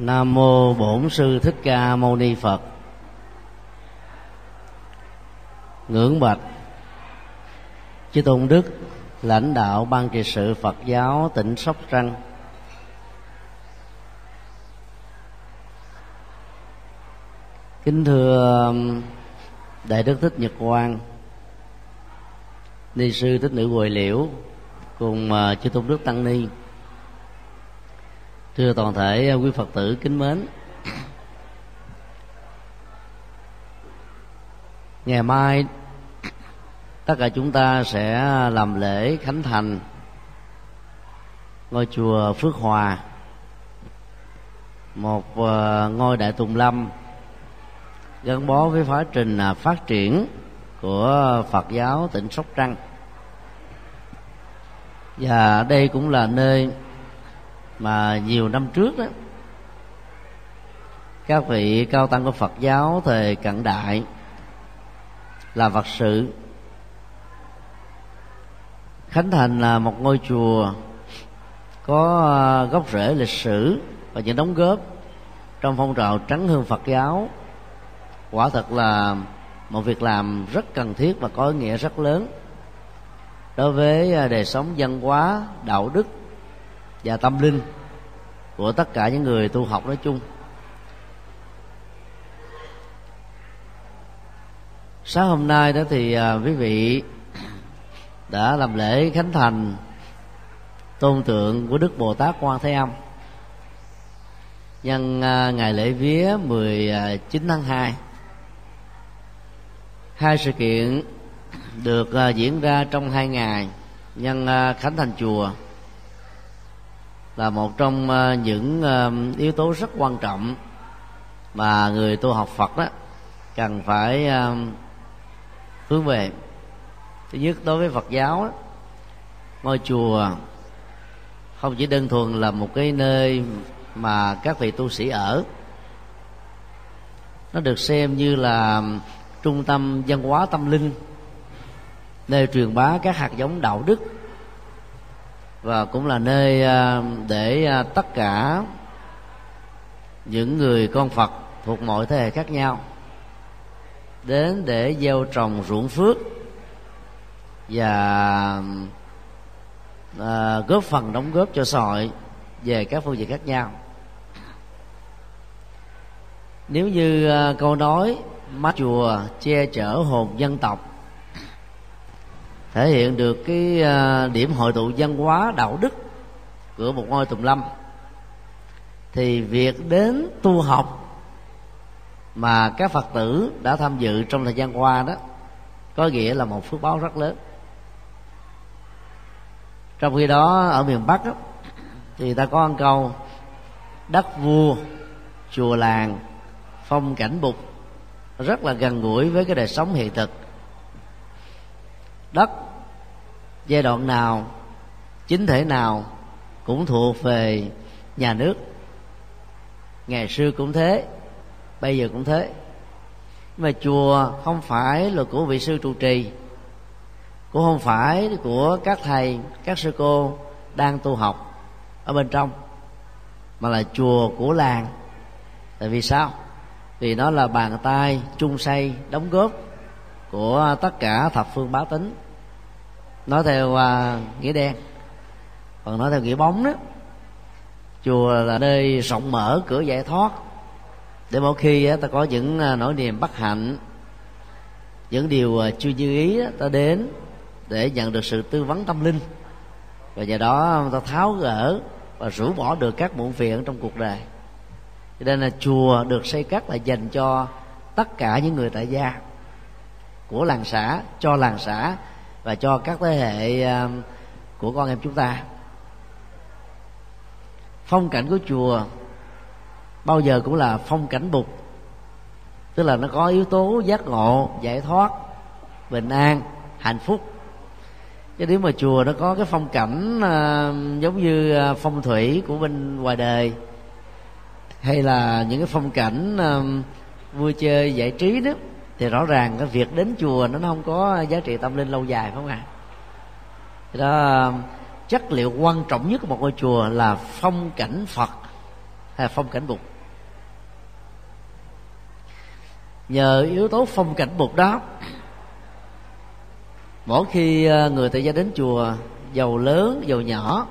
nam mô bổn sư thích ca mâu ni phật. Ngưỡng bạch, chư tôn đức, lãnh đạo ban trị sự phật giáo tỉnh sóc trăng. Kính thưa um, đại đức thích nhật quang, ni sư thích nữ quỳ liễu cùng uh, chư tôn đức tăng ni thưa toàn thể à, quý phật tử kính mến. Ngày mai, tất cả chúng ta sẽ làm lễ khánh thành ngôi chùa phước hòa, một à, ngôi đại tùng lâm gắn bó với quá trình à, phát triển của phật giáo tỉnh sóc trăng. Và đây cũng là nơi mà nhiều năm trước đó, các vị cao tăng của Phật giáo thời cận đại là Phật sự. Khánh thành là một ngôi chùa có à, gốc rễ lịch sử và những đóng góp trong phong trào trắng hương Phật giáo. Quả thật là một việc làm rất cần thiết và có ý nghĩa rất lớn đối với à, đời sống văn hóa, đạo đức và tâm linh của tất cả những người tu học nói chung. Sáng hôm nay đó thì à, quý vị đã làm lễ khánh thành tôn tượng của đức bồ tát quan thế âm nhân à, ngày lễ vía 19 à, tháng 2 hai sự kiện được diễn ra trong hai ngày nhân khánh thành chùa là một trong ờ, những ờ, yếu tố rất quan trọng mà người tu học Phật đó cần phải ờ, hướng về. Thứ nhất đối với Phật giáo đó, ngôi chùa không chỉ đơn thuần là một cái nơi mà các vị tu sĩ ở nó được xem như là trung tâm văn hóa tâm linh nơi truyền bá các hạt giống đạo đức và cũng là nơi à, để à, tất cả những người con Phật thuộc mọi thế hệ khác nhau đến để gieo trồng ruộng phước và à, góp phần đóng góp cho xã hội về các phương diện khác nhau. Nếu như à, câu nói mắt chùa che chở hồn dân tộc thể hiện được cái à, điểm hội tụ văn hóa đạo đức của một ngôi tùng lâm. Thì việc đến tu học mà các phật tử đã tham dự trong thời gian qua đó có nghĩa là một phước báo rất lớn. Trong khi đó ở miền bắc đó, thì ta có ăn câu đất vua chùa làng phong cảnh bục rất là gần gũi với cái đời sống hiện thực đất. Giai đoạn nào, chính thể nào cũng thuộc về nhà nước. Ngày xưa cũng thế, bây giờ cũng thế. Nhưng mà chùa không phải là của vị sư trụ trì, cũng không phải của các thầy, các sư cô đang tu học ở bên trong, mà là chùa của làng. Tại vì sao? Vì nó là bàn tay chung xây đóng góp của tất cả thập phương bá tính. Nói theo uh, nghĩa đen còn nói theo nghĩa bóng đó chùa là nơi rộng mở cửa giải thoát để mỗi khi ta có những uh, nỗi niềm bất hạnh những điều uh, chưa như ý ta đến để nhận được sự tư vấn tâm linh. Và nhờ đó ta tháo gỡ và rũ bỏ được các muộn phiền trong cuộc đời. Cho nên là chùa được xây cất là dành cho tất cả những người tại gia của làng xã, cho làng xã và cho các thế hệ um, của con em chúng ta. Phong cảnh của chùa bao giờ cũng là phong cảnh bục, tức là nó có yếu tố giác ngộ, giải thoát, bình an, hạnh phúc. Chứ nếu mà chùa nó có cái phong cảnh um, giống như uh, phong thủy của bên ngoài đời, hay là những cái phong cảnh um, vui chơi giải trí đó thì rõ ràng cái việc đến chùa nó không có giá trị tâm linh lâu dài, phải không ạ à? đó, chất liệu quan trọng nhất của một ngôi chùa là phong cảnh phật hay phong cảnh bụt nhờ yếu tố phong cảnh bụt đó, mỗi khi ờ, người tại gia đến chùa, giàu lớn, giàu nhỏ,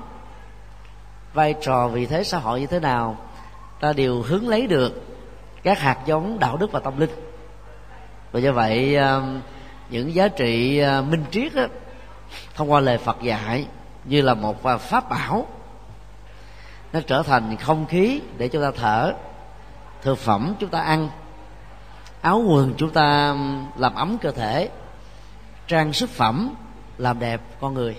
vai trò vị thế xã hội như thế nào, ta đều hướng lấy được các hạt giống đạo đức và tâm linh và do vậy um, những giá trị uh, minh triết đó, thông qua lời Phật dạy như là một pháp bảo nó trở thành không khí để chúng ta thở thực phẩm chúng ta ăn áo quần chúng ta um, làm ấm cơ thể trang sức phẩm làm đẹp con người.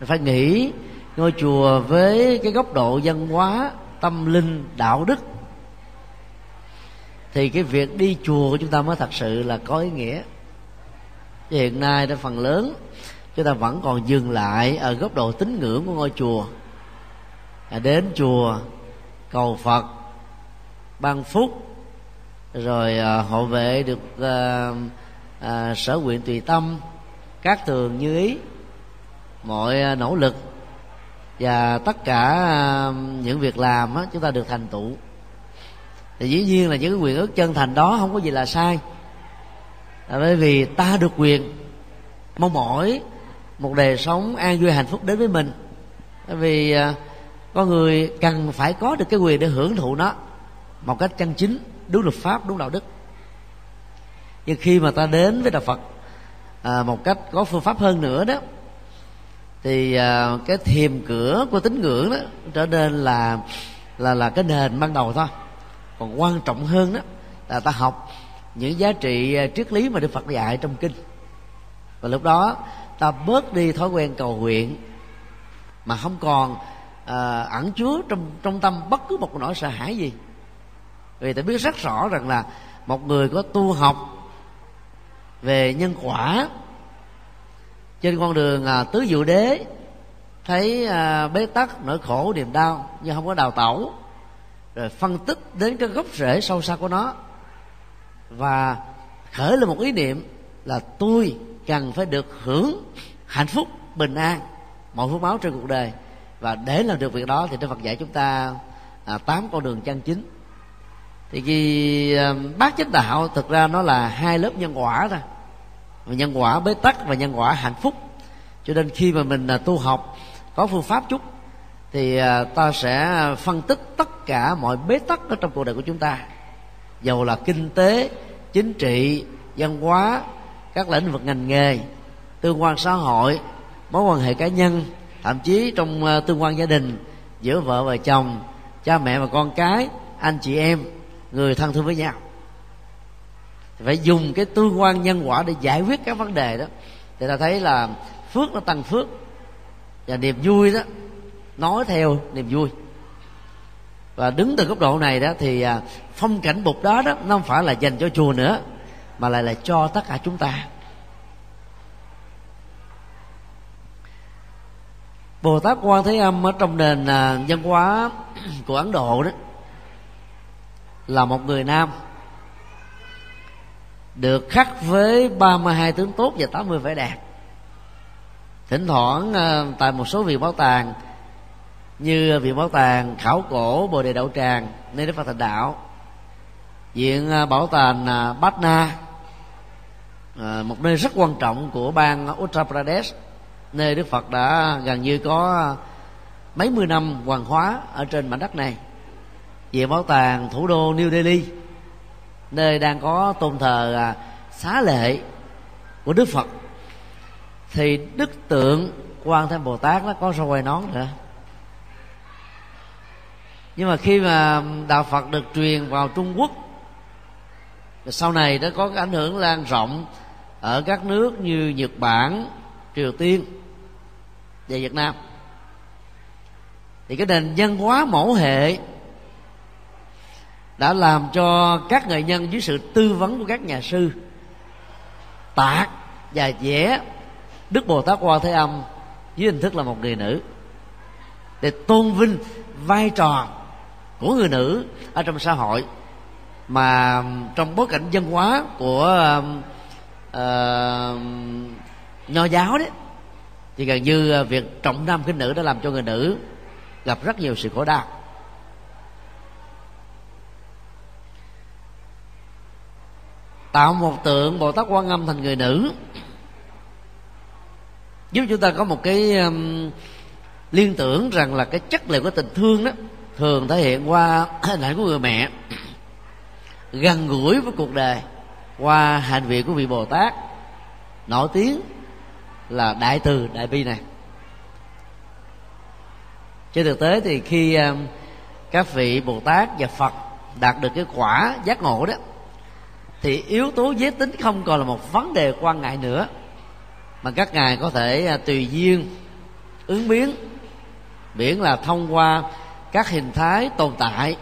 Phải nghĩ ngôi chùa với cái góc độ văn hóa tâm linh đạo đức thì cái việc đi chùa của chúng ta mới thật sự là có ý nghĩa. Hiện nay đã phần lớn chúng ta vẫn còn dừng lại ở góc độ tín ngưỡng của ngôi chùa. À, đến chùa cầu phật ban phúc rồi à, hộ vệ được à, à, sở nguyện tùy tâm các thường như ý mọi à, nỗ lực. Và tất cả à, những việc làm á, chúng ta được thành tựu thì dĩ nhiên là những cái quyền ước chân thành đó không có gì là sai. Là bởi vì ta được quyền mong mỏi một đời sống an vui hạnh phúc đến với mình. Bởi vì có con người cần phải có được cái quyền để hưởng thụ nó một cách chân chính đúng luật pháp đúng đạo đức. Nhưng khi mà ta đến với đạo phật à, một cách có phương pháp hơn nữa đó thì à, cái thiềm cửa của tín ngưỡng đó trở nên là là là cái nền ban đầu thôi còn quan trọng hơn đó là ta học những giá trị à, triết lý mà đức phật dạy trong kinh. Và lúc đó ta bớt đi thói quen cầu nguyện mà không còn à, ẩn chứa trong trong tâm bất cứ một nỗi sợ hãi gì. Vì ta biết rất rõ rằng là một người có tu học về nhân quả trên con đường à, tứ diệu đế thấy à, bế tắc nỗi khổ niềm đau nhưng không có đào tẩu rồi phân tích đến cái gốc rễ sâu xa của nó. Và khởi lên một ý niệm là tôi cần phải được hưởng hạnh phúc bình an mọi phước báo trên cuộc đời. Và để làm được việc đó thì Đức Phật dạy chúng ta à, tám con đường chân chính. Thì khi à, ờ, bát chánh đạo thực ra nó là hai lớp nhân quả thôi. Nhân quả bế tắc và nhân quả hạnh phúc. Cho nên khi mà mình à, tu học có phương pháp chút thì à, ta sẽ phân tích tất cả mọi bế tắc ở trong cuộc đời của chúng ta. Dầu là kinh tế, chính trị, văn hóa, các lĩnh vực ngành nghề, tương quan xã hội, mối quan hệ cá nhân, thậm chí trong à, tương quan gia đình, giữa vợ và chồng, cha mẹ và con cái, anh chị em, người thân thương với nhau. Phải dùng cái tương quan nhân quả để giải quyết các vấn đề đó. Thì ta thấy là phước nó tăng phước và niềm vui đó nói theo niềm vui. Và đứng từ góc độ này đó thì à, phong cảnh bục đó đó, nó không phải là dành cho chùa nữa, mà lại là cho tất cả chúng ta. Bồ Tát Quan Thế Âm ở trong nền à, văn hóa của Ấn Độ đó là một người nam, được khắc với 32 tướng tốt và 80 vẻ đẹp. Thỉnh thoảng à, tại một số viện bảo tàng như viện bảo tàng khảo cổ bồ đề đậu tràng, nơi đức phật thành đạo. Viện à, bảo tàng à, bát na à, một nơi rất quan trọng của bang Uttar Pradesh, nơi Đức Phật đã gần như có mấy mươi năm hoàng hóa ở trên mảnh đất này. Viện bảo tàng thủ đô New Delhi, nơi đang có tôn thờ xá lệ của đức phật. Thì đức tượng quan thế bồ tát nó có sao quay nón nữa? Nhưng mà khi mà đạo phật được truyền vào trung quốc sau này nó có cái ảnh hưởng lan rộng ở các nước như nhật bản, triều tiên và việt nam. Thì cái nền văn hóa mẫu hệ đã làm cho các nghệ nhân dưới sự tư vấn của các nhà sư tạc và vẽ đức bồ tát Qua thế âm dưới hình thức là một người nữ để tôn vinh vai trò của người nữ ở trong xã hội mà trong bối cảnh dân hóa của uh, nho giáo đấy thì gần như ờ, việc trọng nam khinh nữ đã làm cho người nữ gặp rất nhiều sự khổ đau. Tạo một tượng bồ tát quan âm thành người nữ. Giúp chúng ta có một cái um, liên tưởng rằng là cái chất liệu của tình thương đó thường thể hiện qua hình ảnh của người mẹ gần gũi với cuộc đời qua hành vi của vị bồ tát. Nổi tiếng là đại từ đại bi này. Trên thực tế thì khi um, các vị bồ tát và phật đạt được cái quả giác ngộ đó, thì yếu tố giới tính không còn là một vấn đề quan ngại nữa, mà các ngài có thể à, tùy duyên, ứng biến, miễn là thông qua các hình thái tồn tại.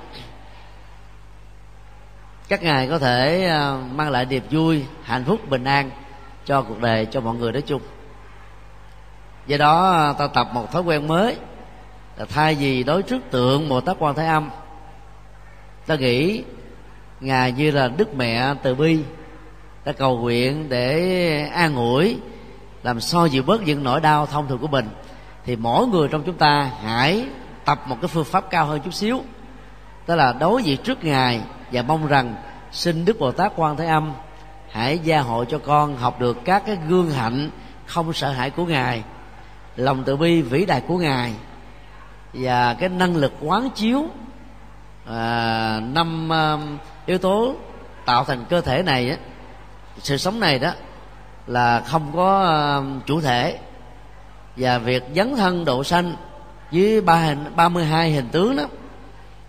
Các ngài có thể à, mang lại niềm vui, hạnh phúc, bình an cho cuộc đời, cho mọi người nói chung. Do đó à, ta tập một thói quen mới là thay vì đối trước tượng bồ tát quan thế âm. Ta nghĩ ngài như là đức mẹ từ bi ta cầu nguyện để an ủi, làm so dịu bớt những nỗi đau thông thường của mình, thì mỗi người trong chúng ta hãy tập một cái phương pháp cao hơn chút xíu. Tức là đối diện trước ngài và mong rằng xin đức bồ tát quan thế âm hãy gia hộ cho con học được các cái gương hạnh không sợ hãi của ngài lòng từ bi vĩ đại của ngài và cái năng lực quán chiếu à, năm à, yếu tố tạo thành cơ thể này á, sự sống này đó là không có à, chủ thể và việc dấn thân độ sanh với ba hình ba mươi hai hình tướng đó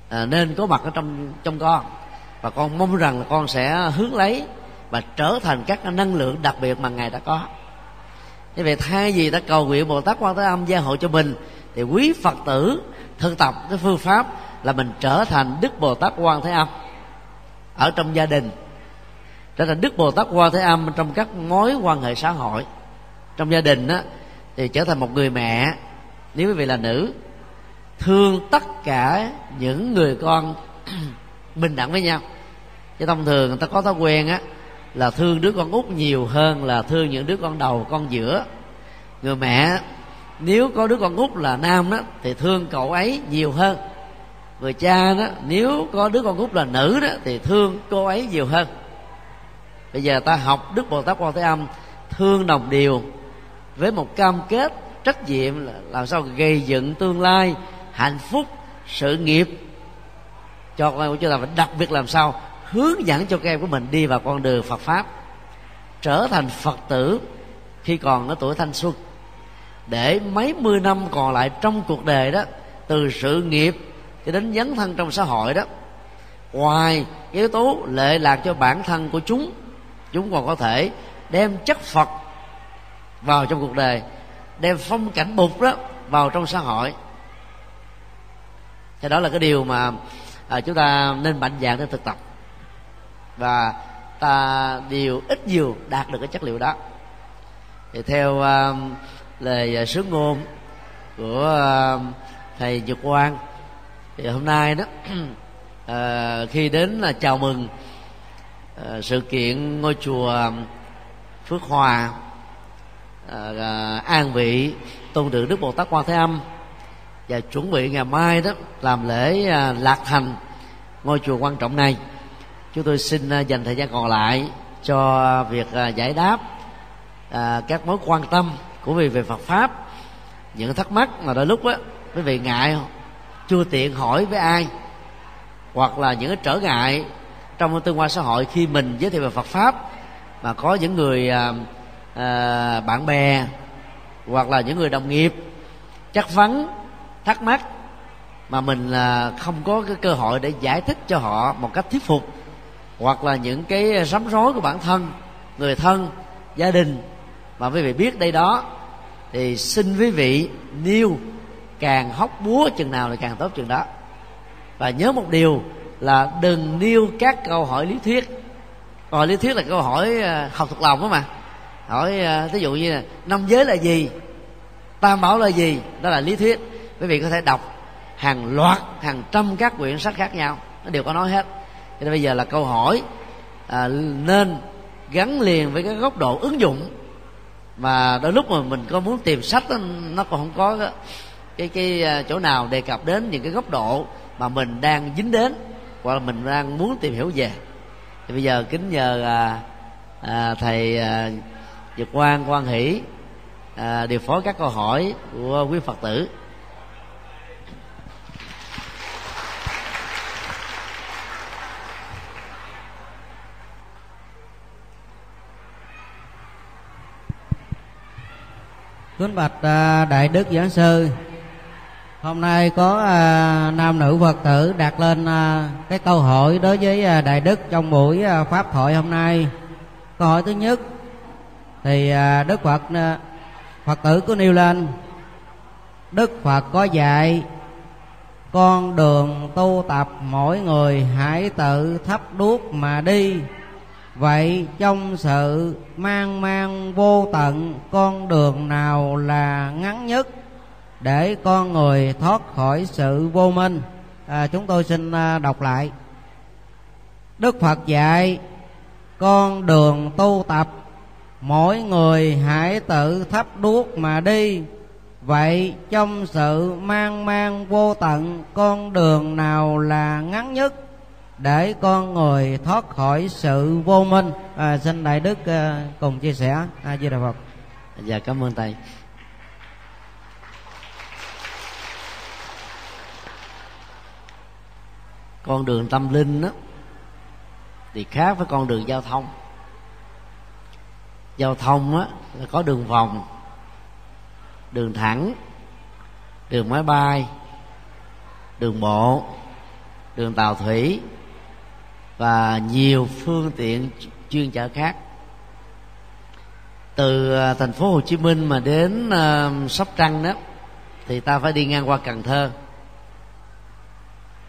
à, nên có mặt ở trong trong con. Và con mong rằng là con sẽ hướng lấy và trở thành các năng lượng đặc biệt mà ngài đã có. Như vậy thay vì ta cầu nguyện bồ tát quan thế âm gia hộ cho mình thì quý phật tử thực tập cái phương pháp là mình trở thành đức bồ tát quan thế âm ở trong gia đình trở thành đức bồ tát quan thế âm trong các mối quan hệ xã hội. Trong gia đình á thì trở thành một người mẹ nếu quý vị là nữ, thương tất cả những người con bình đẳng với nhau. Chứ thông thường người ta có thói quen á, là thương đứa con út nhiều hơn là thương những đứa con đầu, con giữa. Người mẹ, nếu có đứa con út là nam đó, thì thương cậu ấy nhiều hơn. Người cha đó, nếu có đứa con út là nữ đó, thì thương cô ấy nhiều hơn. Bây giờ ta học đức bồ tát quan thế âm thương đồng điều với một cam kết trách nhiệm là làm sao gây dựng tương lai hạnh phúc, sự nghiệp. Cho con em của chúng ta và đặc biệt làm sao hướng dẫn cho các em của mình đi vào con đường Phật pháp, trở thành Phật tử khi còn ở tuổi thanh xuân. Để mấy mươi năm còn lại trong cuộc đời đó, từ sự nghiệp cho đến dấn thân trong xã hội đó, ngoài yếu tố lệ lạc cho bản thân của chúng chúng còn có thể đem chất phật vào trong cuộc đời đem phong cảnh bụt đó vào trong xã hội. Thì đó là cái điều mà à, chúng ta nên mạnh dạng để thực tập. Và ta đều ít nhiều đạt được cái chất liệu đó. Thì theo à, lời uh, sướng ngôn của à, thầy Nhật Quang thì hôm nay đó à, khi đến là chào mừng à, sự kiện ngôi chùa Phước Hòa à, an vị tôn tượng Đức Bồ Tát Quan Thế Âm. Và chuẩn bị ngày mai đó làm lễ à, lạc thành ngôi chùa quan trọng này. Chúng tôi xin à, dành thời gian còn lại cho việc à, giải đáp à, các mối quan tâm của vị về Phật pháp. Những thắc mắc mà đôi lúc á quý vị ngại chưa tiện hỏi với ai? Hoặc là những cái trở ngại trong tương quan xã hội khi mình giới thiệu về Phật pháp mà có những người à, à, bạn bè hoặc là những người đồng nghiệp chắc vấn thắc mắc mà mình là không có cái cơ hội để giải thích cho họ một cách thuyết phục hoặc là những cái sắm rối của bản thân người thân gia đình. Mà quý vị biết đây đó thì xin quý vị nêu càng hóc búa chừng nào thì càng tốt chừng đó. Và nhớ một điều là đừng nêu các câu hỏi lý thuyết. Câu hỏi lý thuyết là câu hỏi à, học thuộc lòng đó mà hỏi ờ, ví dụ như là năm giới là gì? Tam bảo là gì? Đó là lý thuyết. Quý vị có thể đọc hàng loạt hàng trăm các quyển sách khác nhau nó đều có nói hết. Cho nên bây giờ là câu hỏi à, nên gắn liền với cái góc độ ứng dụng. Mà đôi lúc mà mình có muốn tìm sách đó, nó còn không có cái, cái cái ờ, chỗ nào đề cập đến những cái góc độ mà mình đang dính đến hoặc là mình đang muốn tìm hiểu về. Thì bây giờ kính nhờ à, à, thầy à, Nhật Quang quan Hỷ à, điều phối các câu hỏi của quý Phật tử. Kính bạch à, đại đức giảng sư hôm nay có à, nam nữ phật tử đặt lên à, cái câu hỏi đối với đại đức trong buổi pháp thoại hôm nay. Câu hỏi thứ nhất thì à, đức phật à, phật tử có nêu lên đức phật có dạy con đường tu tập mỗi người hãy tự thắp đuốc mà đi. Vậy trong sự mang mang vô tận con đường nào là ngắn nhất để con người thoát khỏi sự vô minh? À, chúng tôi xin à, đọc lại. Đức phật dạy con đường tu tập mỗi người hãy tự thắp đuốc mà đi. Vậy trong sự mang mang vô tận con đường nào là ngắn nhất để con người thoát khỏi sự vô minh? À, xin đại đức uh, cùng chia sẻ. A di đà phật. Dạ cảm ơn thầy. Con đường tâm linh đó thì khác với con đường giao thông giao thông á là có đường vòng đường thẳng đường máy bay đường bộ đường tàu thủy và nhiều phương tiện chuyên chở khác. Từ à, thành phố Hồ Chí Minh mà đến uh, Sóc Trăng đó thì ta phải đi ngang qua Cần Thơ.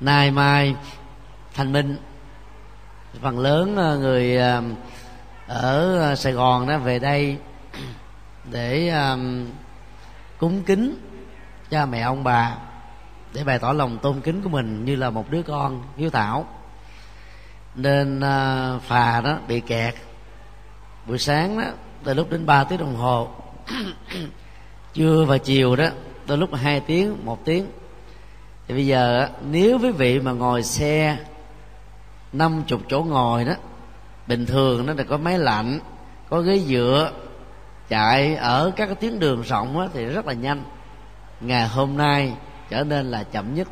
Nay mai Thành Minh phần lớn uh, người uh, ở ờ, Sài Gòn đó về đây để um, cúng kính cha mẹ ông bà để bày tỏ lòng tôn kính của mình như là một đứa con hiếu thảo. Nên uh, phà đó bị kẹt. Buổi sáng đó từ lúc đến 3 tiếng đồng hồ trưa và chiều đó từ lúc hai tiếng một tiếng. Thì bây giờ nếu quý vị mà ngồi xe năm chục chỗ ngồi đó bình thường nó là có máy lạnh có ghế dựa chạy ở các cái tuyến đường rộng á, thì rất là nhanh. Ngày hôm nay trở nên là chậm nhất.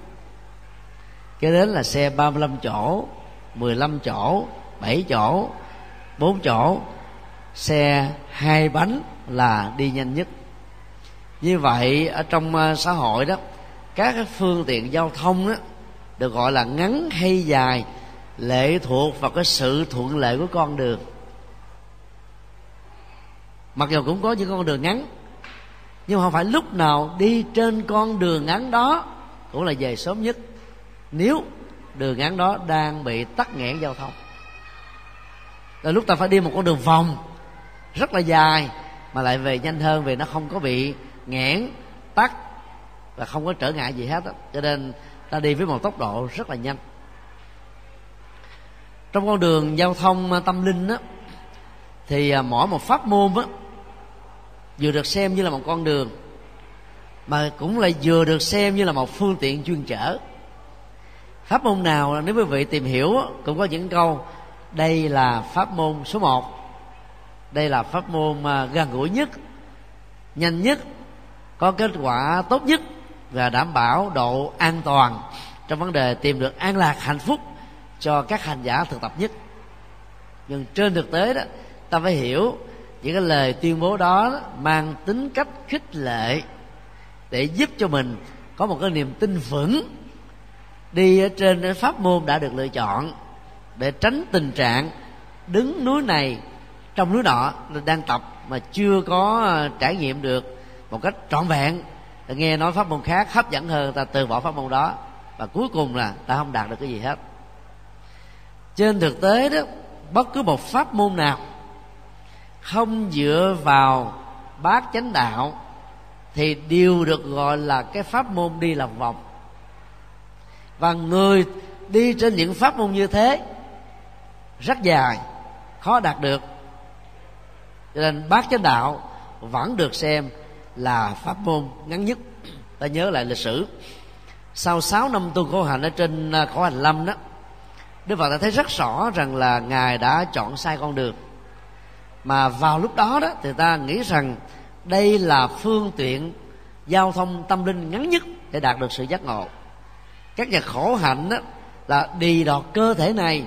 Cái đến là xe 35 chỗ 15 chỗ 7 chỗ 4 chỗ. Xe hai bánh là đi nhanh nhất. Như vậy ở trong ờ, xã hội đó các phương tiện giao thông đó được gọi là ngắn hay dài lệ thuộc vào cái sự thuận lợi của con đường. Mặc dù cũng có những con đường ngắn, nhưng không phải lúc nào đi trên con đường ngắn đó cũng là về sớm nhất. Nếu đường ngắn đó đang bị tắc nghẽn giao thông. Là lúc ta phải đi một con đường vòng, rất là dài, mà lại về nhanh hơn vì nó không có bị nghẽn, tắc và không có trở ngại gì hết đó. cho nên ta đi với một tốc độ rất là nhanh trong con đường giao thông à, tâm linh đó thì à, mỗi một pháp môn á, vừa được xem như là một con đường, mà cũng là vừa được xem như là một phương tiện chuyên chở pháp môn nào, nếu quý vị tìm hiểu cũng có những câu, đây là pháp môn số một, đây là pháp môn à, gần gũi nhất, nhanh nhất, có kết quả tốt nhất và đảm bảo độ an toàn trong vấn đề tìm được an lạc hạnh phúc cho các hành giả thực tập nhất. Nhưng trên thực tế đó, ta phải hiểu những cái lời tuyên bố đó mang tính cách khích lệ để giúp cho mình có một cái niềm tin vững đi ở trên pháp môn đã được lựa chọn để tránh tình trạng đứng núi này trong núi nọ đang tập mà chưa có ờ, trải nghiệm được một cách trọn vẹn. Nghe nói pháp môn khác hấp dẫn hơn, ta từ bỏ pháp môn đó và cuối cùng là ta không đạt được cái gì hết trên thực tế đó, bất cứ một pháp môn nào không dựa vào bát chánh đạo thì đều được gọi là cái pháp môn đi lòng vòng và người đi trên những pháp môn như thế rất dài, khó đạt được. Cho nên bát chánh đạo vẫn được xem là pháp môn ngắn nhất. Ta nhớ lại lịch sử. Sau 6 năm tu khổ hạnh ở trên à, khổ hành lâm đó đức phật đã thấy rất rõ rằng là ngài đã chọn sai con đường. Mà vào lúc đó đó, thì ta nghĩ rằng đây là phương tiện giao thông tâm linh ngắn nhất để đạt được sự giác ngộ. Các nhà khổ hạnh đó là đi đọt cơ thể này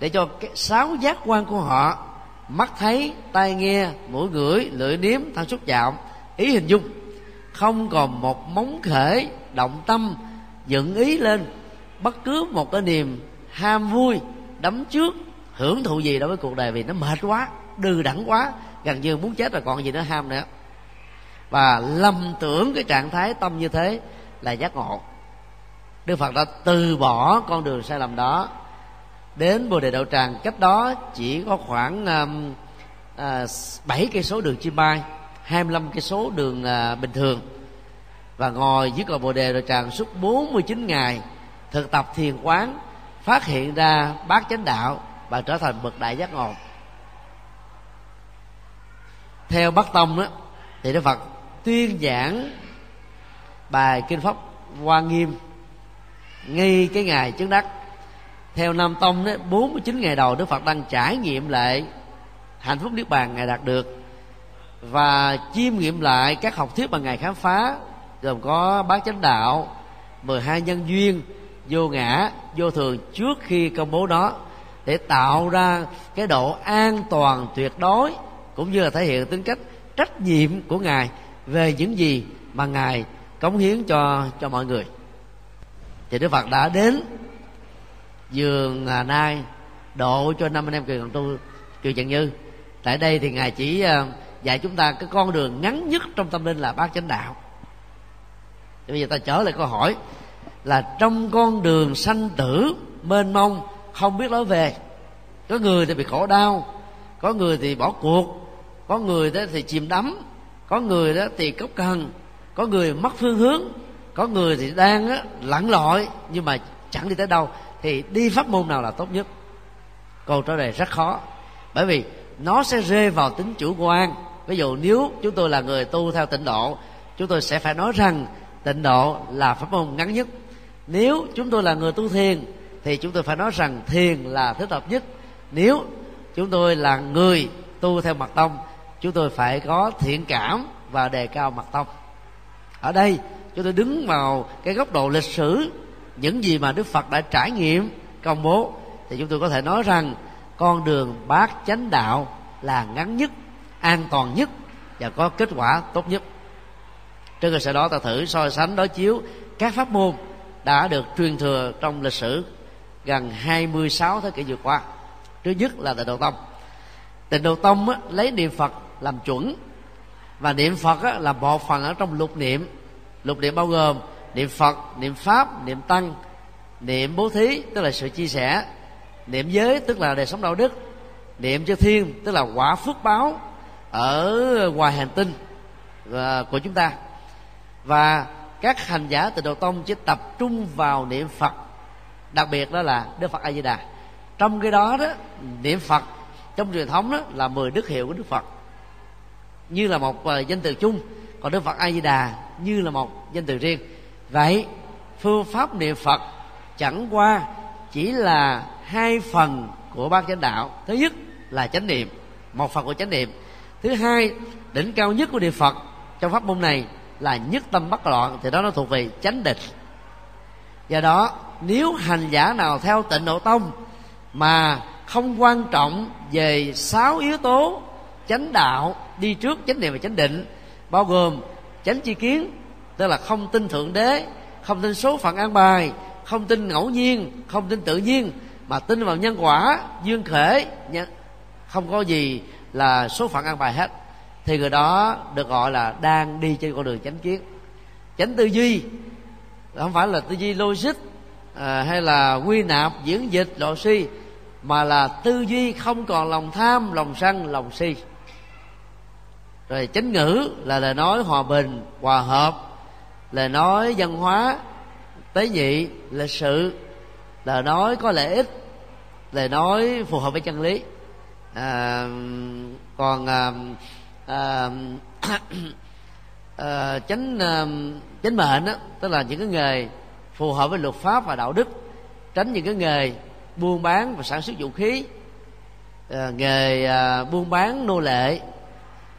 để cho cái sáu giác quan của họ, mắt thấy, tai nghe, mũi ngửi, lưỡi nếm thân xúc chạm, ý hình dung, không còn một móng khể động tâm dựng ý lên bất cứ một cái niềm ham vui đấm trước, hưởng thụ gì đối với cuộc đời vì nó mệt quá, đừ đẳng quá, gần như muốn chết rồi còn gì nữa ham nữa. Và lầm tưởng cái trạng thái tâm như thế là giác ngộ. Đức phật đã từ bỏ con đường sai lầm đó. Đến bồ đề đậu tràng, cách đó chỉ có khoảng um, à, bảy cây số đường chim bay 25 cây số đường à, bình thường. Và ngồi dưới cội bồ đề đậu tràng suốt 49 ngày thực tập thiền quán phát hiện ra bát chánh đạo và trở thành bậc đại giác ngộ. Theo bắc tông đó, thì đức phật tuyên giảng bài kinh pháp hoa nghiêm ngay cái ngày chứng đắc. Theo nam tông đó 49 ngày đầu đức phật đang trải nghiệm lại hạnh phúc niết bàn ngài đạt được và chiêm nghiệm lại các học thuyết mà ngài khám phá, gồm có bát chánh đạo 12 nhân duyên vô ngã vô thường trước khi công bố đó để tạo ra cái độ an toàn tuyệt đối cũng như là thể hiện tính cách trách nhiệm của ngài về những gì mà ngài cống hiến cho cho mọi người. Thì đức phật đã đến giường à, nai độ cho năm anh em kiều tu kiều trần như. Tại đây thì ngài chỉ à, dạy chúng ta cái con đường ngắn nhất trong tâm linh là bát chánh đạo. Thì bây giờ ta trở lại câu hỏi là trong con đường sanh tử mênh mông không biết lối về. Có người thì bị khổ đau có người thì bỏ cuộc có người đó thì chìm đắm có người đó thì cốc cần có người mất phương hướng có người thì đang á, lặn lội nhưng mà chẳng đi tới đâu. Thì đi pháp môn nào là tốt nhất? Câu trả lời rất khó bởi vì nó sẽ rơi vào tính chủ quan. Ví dụ nếu chúng tôi là người tu theo tịnh độ chúng tôi sẽ phải nói rằng tịnh độ là pháp môn ngắn nhất nếu chúng tôi là người tu thiền, thì chúng tôi phải nói rằng thiền là thích hợp nhất. Nếu chúng tôi là người tu theo mật tông, chúng tôi phải có thiện cảm và đề cao mật tông. Ở đây, chúng tôi đứng vào cái góc độ lịch sử, những gì mà đức phật đã trải nghiệm, công bố, thì chúng tôi có thể nói rằng con đường bát chánh đạo là ngắn nhất, an toàn nhất và có kết quả tốt nhất. Trên cơ sở đó, ta thử so sánh đối chiếu các pháp môn đã được truyền thừa trong lịch sử gần 26 thế kỷ vừa qua. Thứ nhất là tịnh độ tông. Tịnh độ tông á, lấy niệm phật làm chuẩn và niệm phật á, là một phần ở trong lục niệm. Lục niệm bao gồm niệm phật niệm pháp niệm tăng niệm bố thí tức là sự chia sẻ niệm giới tức là đời sống đạo đức niệm cho thiên tức là quả phước báo ở ngoài hành tinh à, của chúng ta. Và các hành giả từ đầu tông chỉ tập trung vào niệm phật. Đặc biệt đó là đức phật a di đà trong cái đó đó, niệm phật trong truyền thống đó là 10 đức hiệu của đức phật. Như là một ờ, danh từ chung, còn đức phật a di đà như là một danh từ riêng. Vậy, phương pháp niệm phật chẳng qua chỉ là hai phần của bát chánh đạo. Thứ nhất là chánh niệm, một phần của chánh niệm. Thứ hai, đỉnh cao nhất của niệm phật trong pháp môn này là nhất tâm bất loạn, thì đó nó thuộc về chánh định. Do đó, nếu hành giả nào theo tịnh độ tông mà không quan trọng về sáu yếu tố chánh đạo đi trước chánh niệm và chánh định, bao gồm chánh chi kiến, tức là không tin thượng đế, không tin số phận an bài, không tin ngẫu nhiên, không tin tự nhiên, mà tin vào nhân quả, duyên khể không có gì là số phận an bài hết thì người đó được gọi là đang đi trên con đường chánh kiến. Chánh tư duy không phải là tư duy logic à, hay là quy nạp diễn dịch lộ suy, mà là tư duy không còn lòng tham lòng sân lòng si. Rồi chánh ngữ là lời nói hòa bình hòa hợp lời nói văn hóa tế nhị lịch sự lời nói có lợi ích lời nói phù hợp với chân lý. À, còn à, à, à, chánh à, chánh mệnh đó, tức là những cái nghề phù hợp với luật pháp và đạo đức tránh những cái nghề buôn bán và sản xuất vũ khí à, nghề à, buôn bán nô lệ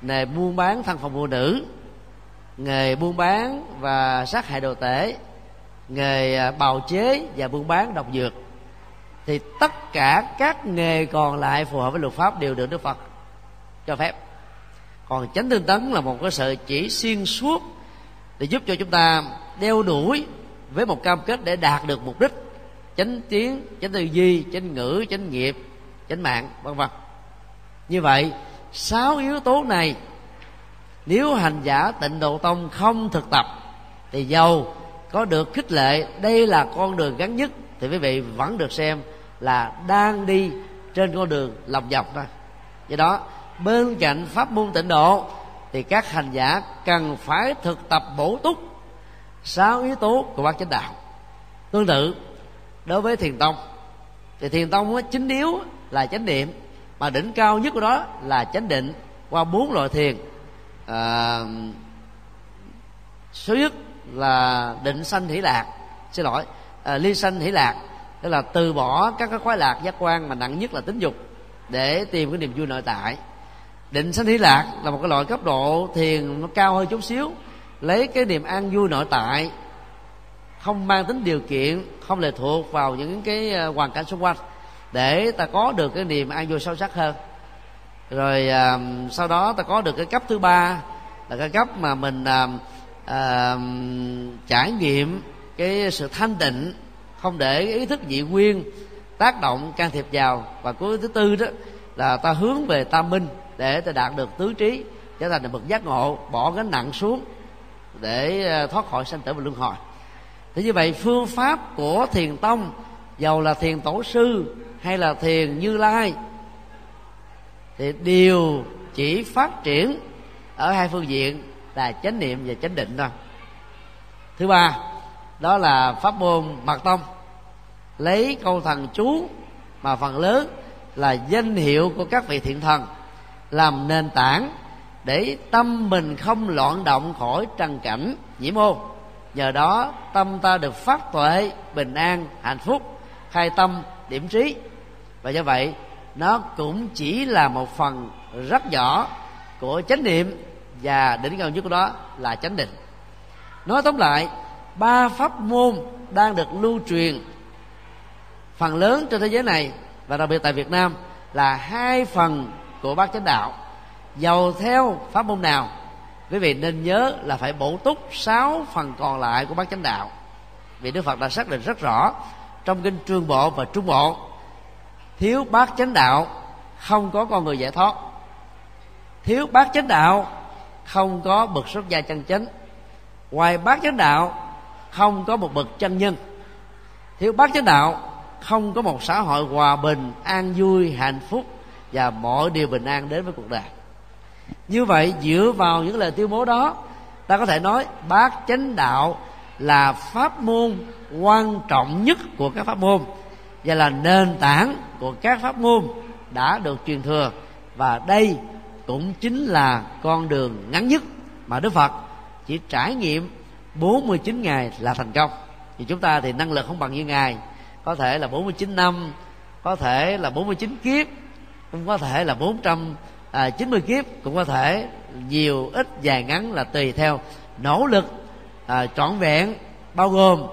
nghề buôn bán thân phận phụ nữ nghề buôn bán và sát hại đồ tể nghề à, bào chế và buôn bán độc dược. Thì tất cả các nghề còn lại phù hợp với luật pháp đều được đức phật cho phép còn chánh tinh tấn là một cái sự chỉ xuyên suốt để giúp cho chúng ta đeo đuổi với một cam kết để đạt được mục đích chánh tiếng, chánh tư duy, chánh ngữ, chánh nghiệp, chánh mạng, vân vân. Như vậy, sáu yếu tố này, nếu hành giả tịnh độ tông không thực tập, thì dầu có được khích lệ, đây là con đường ngắn nhất, thì quý vị vẫn được xem là đang đi trên con đường lòng dọc thôi. Do đó bên cạnh pháp môn tịnh độ thì các hành giả cần phải thực tập bổ túc sáu yếu tố của bát chánh đạo. Tương tự đối với thiền tông thì thiền tông á, chính yếu là chánh niệm mà đỉnh cao nhất của đó là chánh định qua bốn loại thiền. À, số nhất là định sanh hỷ lạc xin lỗi à, ly sanh hỷ lạc tức là từ bỏ các cái khoái lạc giác quan mà nặng nhất là tính dục để tìm cái niềm vui nội tại định sanh hỷ lạc là một cái loại cấp độ thiền nó cao hơn chút xíu. Lấy cái niềm an vui nội tại không mang tính điều kiện không lệ thuộc vào những cái ờ, hoàn cảnh xung quanh để ta có được cái niềm an vui sâu sắc hơn. Rồi à, sau đó ta có được cái cấp thứ ba là cái cấp mà mình à, à, trải nghiệm cái sự thanh tịnh không để ý thức dị nguyên tác động can thiệp vào. Và cuối thứ tư đó là ta hướng về tam minh để ta đạt được tứ trí, trở thành là bậc giác ngộ, bỏ gánh nặng xuống để ờ, thoát khỏi sanh tử và luân hồi. Thế như vậy, phương pháp của thiền tông, dầu là thiền tổ sư hay là thiền như lai, thì đều chỉ phát triển ở hai phương diện là chánh niệm và chánh định thôi. Thứ ba, đó là pháp môn mật tông. Lấy câu thần chú mà phần lớn là danh hiệu của các vị thiện thần làm nền tảng để tâm mình không loạn động khỏi trần cảnh nhiễm ô nhờ đó, tâm ta được phát tuệ, bình an, hạnh phúc, khai tâm, điểm trí. Và do vậy, nó cũng chỉ là một phần rất nhỏ của chánh niệm, và đỉnh cao nhất của đó là chánh định. Nói tóm lại, ba pháp môn đang được lưu truyền phần lớn trên thế giới này, và đặc biệt tại Việt Nam là hai phần của bát chánh đạo. Dầu theo pháp môn nào? Quý vị nên nhớ là phải bổ túc sáu phần còn lại của bát chánh đạo. Vì Đức Phật đã xác định rất rõ, trong kinh trương bộ và trung bộ, thiếu bát chánh đạo không có con người giải thoát. Thiếu bát chánh đạo không có bậc xuất gia chân chánh. Ngoài bát chánh đạo, không có một bậc chân nhân. Thiếu bát chánh đạo không có một xã hội hòa bình, an vui, hạnh phúc và mọi điều bình an đến với cuộc đời. Như vậy, dựa vào những lời tuyên bố đó, ta có thể nói bát chánh đạo là pháp môn quan trọng nhất của các pháp môn và là nền tảng của các pháp môn đã được truyền thừa. Và đây cũng chính là con đường ngắn nhất mà Đức Phật chỉ trải nghiệm 49 ngày là thành công. Thì chúng ta thì năng lực không bằng như ngài. Có thể là 49 năm, có thể là 49 kiếp cũng có thể là 490 à, kiếp cũng có thể nhiều ít dài ngắn là tùy theo. Nỗ lực à, trọn vẹn bao gồm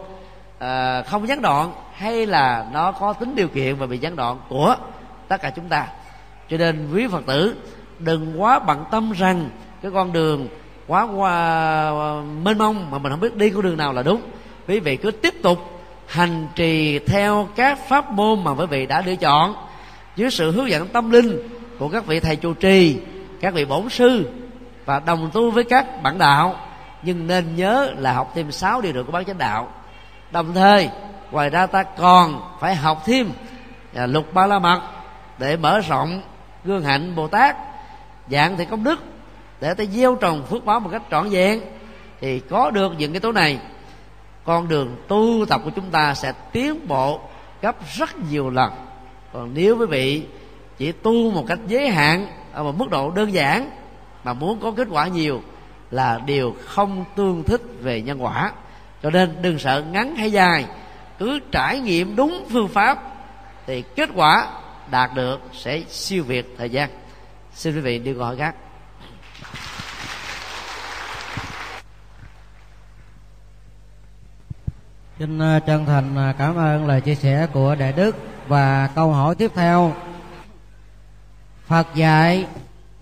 à, không gián đoạn hay là nó có tính điều kiện và bị gián đoạn của tất cả chúng ta. Cho nên quý phật tử đừng quá bận tâm rằng cái con đường quá qua à, mênh mông mà mình không biết đi con đường nào là đúng. Quý vị cứ tiếp tục hành trì theo các pháp môn mà quý vị đã lựa chọn dưới sự hướng dẫn tâm linh của các vị thầy trụ trì các vị bổn sư và đồng tu với các bản đạo nhưng nên nhớ là học thêm sáu điều được của bác chánh đạo. Đồng thời ngoài ra ta còn phải học thêm à, lục ba la mật để mở rộng gương hạnh bồ tát dạng thì công đức để ta gieo trồng phước báo một cách trọn vẹn thì có được những cái tố này con đường tu tập của chúng ta sẽ tiến bộ gấp rất nhiều lần còn nếu quý vị chỉ tu một cách giới hạn ở một mức độ đơn giản mà muốn có kết quả nhiều là điều không tương thích về nhân quả. Cho nên đừng sợ ngắn hay dài, cứ trải nghiệm đúng phương pháp thì kết quả đạt được sẽ siêu việt thời gian. Xin quý vị đi câu hỏi khác. Xin à, chân thành à, cảm ơn lời chia sẻ của đại đức và câu hỏi tiếp theo. Phật dạy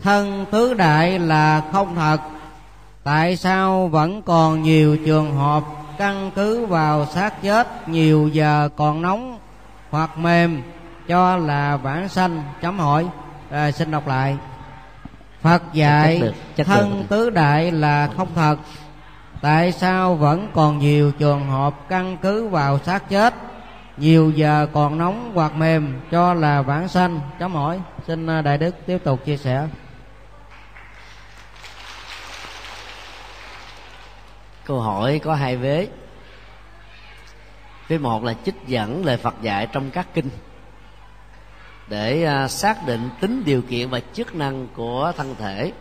thân tứ đại là không thật. Tại sao vẫn còn nhiều trường hợp căn cứ vào xác chết nhiều giờ còn nóng hoặc mềm? Cho là vãng sanh. Chấm hỏi. À, xin đọc lại. Phật dạy chắc chắc thân được. tứ đại là không thật. Tại sao vẫn còn nhiều trường hợp căn cứ vào xác chết nhiều giờ còn nóng hoặc mềm, cho là vãng sanh. Chấm hỏi, xin à, đại đức tiếp tục chia sẻ. Câu hỏi có hai vế. Vế một là trích dẫn lời phật dạy trong các kinh. Để à, xác định tính điều kiện và chức năng của thân thể.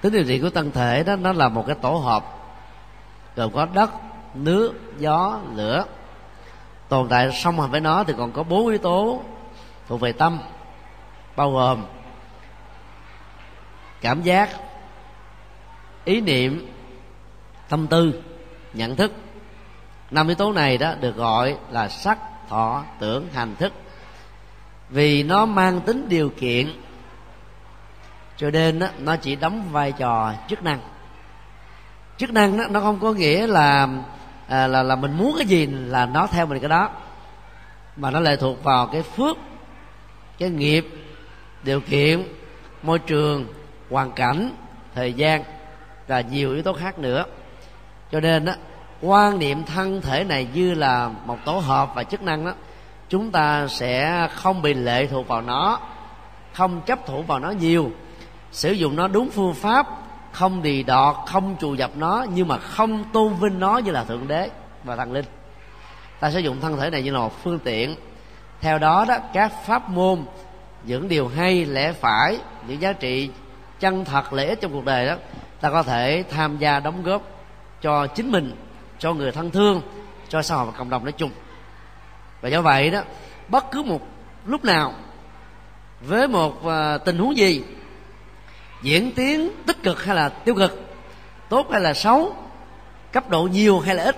Tính điều kiện của thân thể đó, nó là một cái tổ hợp gồm có đất, nước, gió, lửa tồn tại song hành với nó thì còn có bốn yếu tố thuộc về tâm bao gồm cảm giác ý niệm tâm tư nhận thức. Năm yếu tố này đó được gọi là sắc thọ tưởng hành thức. Vì nó mang tính điều kiện cho nên đó, nó chỉ đóng vai trò chức năng. Chức năng đó, nó không có nghĩa là à, là là mình muốn cái gì là nó theo mình cái đó. Mà nó lệ thuộc vào cái phước cái nghiệp điều kiện môi trường hoàn cảnh thời gian và nhiều yếu tố khác nữa. Cho nên đó quan niệm thân thể này như là một tổ hợp và chức năng đó chúng ta sẽ không bị lệ thuộc vào nó không chấp thủ vào nó nhiều. Sử dụng nó đúng phương pháp không đì đọt, không trù dập nó, nhưng mà không tôn vinh nó như là thượng đế và thần linh. Ta sử dụng thân thể này như là một phương tiện. Theo đó đó, các pháp môn, những điều hay, lẽ phải, những giá trị chân thật lễ trong cuộc đời đó, ta có thể tham gia đóng góp cho chính mình, cho người thân thương, cho xã hội và cộng đồng nói chung. Và do vậy đó, bất cứ một lúc nào, với một à, tình huống gì diễn tiến tích cực hay là tiêu cực tốt hay là xấu cấp độ nhiều hay là ít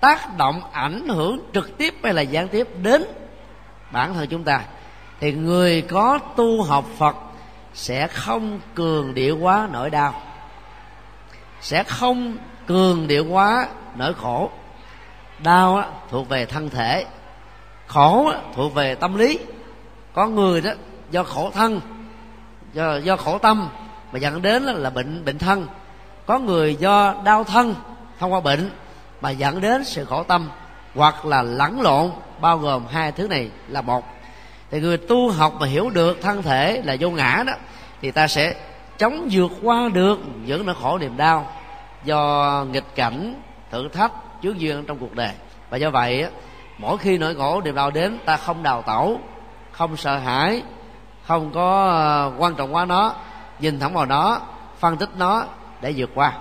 tác động ảnh hưởng trực tiếp hay là gián tiếp đến bản thân chúng ta thì người có tu học phật sẽ không cường điệu quá nỗi đau sẽ không cường điệu quá nỗi khổ. Đau á, thuộc về thân thể khổ á, thuộc về tâm lý. Có người đó do khổ thân do do khổ tâm, mà dẫn đến là bệnh bệnh thân. Có người do đau thân thông qua bệnh mà dẫn đến sự khổ tâm hoặc là lẫn lộn, bao gồm hai thứ này là một. Thì người tu học mà hiểu được thân thể là vô ngã đó, thì ta sẽ chống vượt qua được những nỗi khổ niềm đau do nghịch cảnh, thử thách trước duyên trong cuộc đời. Và do vậy mỗi khi nỗi khổ niềm đau đến, ta không đào tẩu, không sợ hãi không có ờ, quan trọng quá nó. Nhìn thẳng vào nó phân tích nó để vượt qua.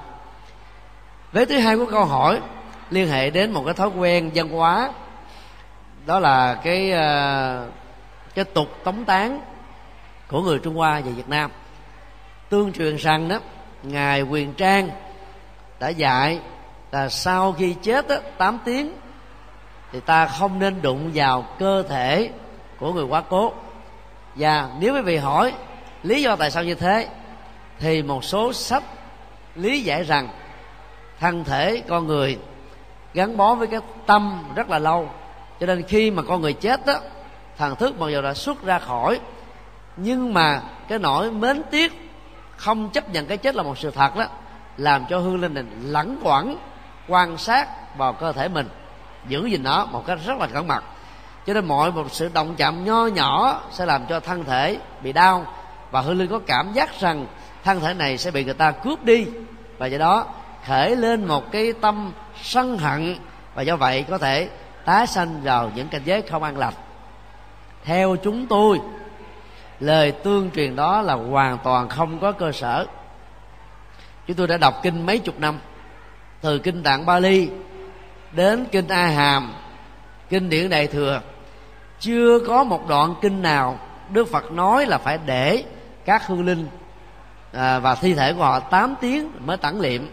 Vế thứ hai của câu hỏi liên hệ đến một cái thói quen văn hóa. Đó là cái ờ, cái tục tống tán của người trung hoa và việt nam. Tương truyền rằng đó ngài quyền trang đã dạy là sau khi chết đó, 8 tiếng thì ta không nên đụng vào cơ thể của người quá cố và nếu quý vị hỏi lý do tại sao như thế, thì một số sách lý giải rằng thân thể con người gắn bó với cái tâm rất là lâu. Cho nên khi mà con người chết đó, thần thức mặc dù đã xuất ra khỏi, nhưng mà cái nỗi mến tiếc không chấp nhận cái chết là một sự thật đó, làm cho hương linh này lẳng quẩn quan sát vào cơ thể mình, giữ gìn nó một cách rất là cẩn mật cho nên mọi một sự động chạm nho nhỏ sẽ làm cho thân thể bị đau. Và hương linh có cảm giác rằng thân thể này sẽ bị người ta cướp đi. Và do đó, khởi lên một cái tâm sân hận. Và do vậy có thể tái sanh vào những cảnh giới không an lành. Theo chúng tôi, lời tương truyền đó là hoàn toàn không có cơ sở. Chúng tôi đã đọc kinh mấy chục năm, từ kinh tạng bali đến kinh a hàm, kinh điển đại thừa chưa có một đoạn kinh nào đức phật nói là phải để các hương linh à, và thi thể của họ 8 tiếng mới tản liệm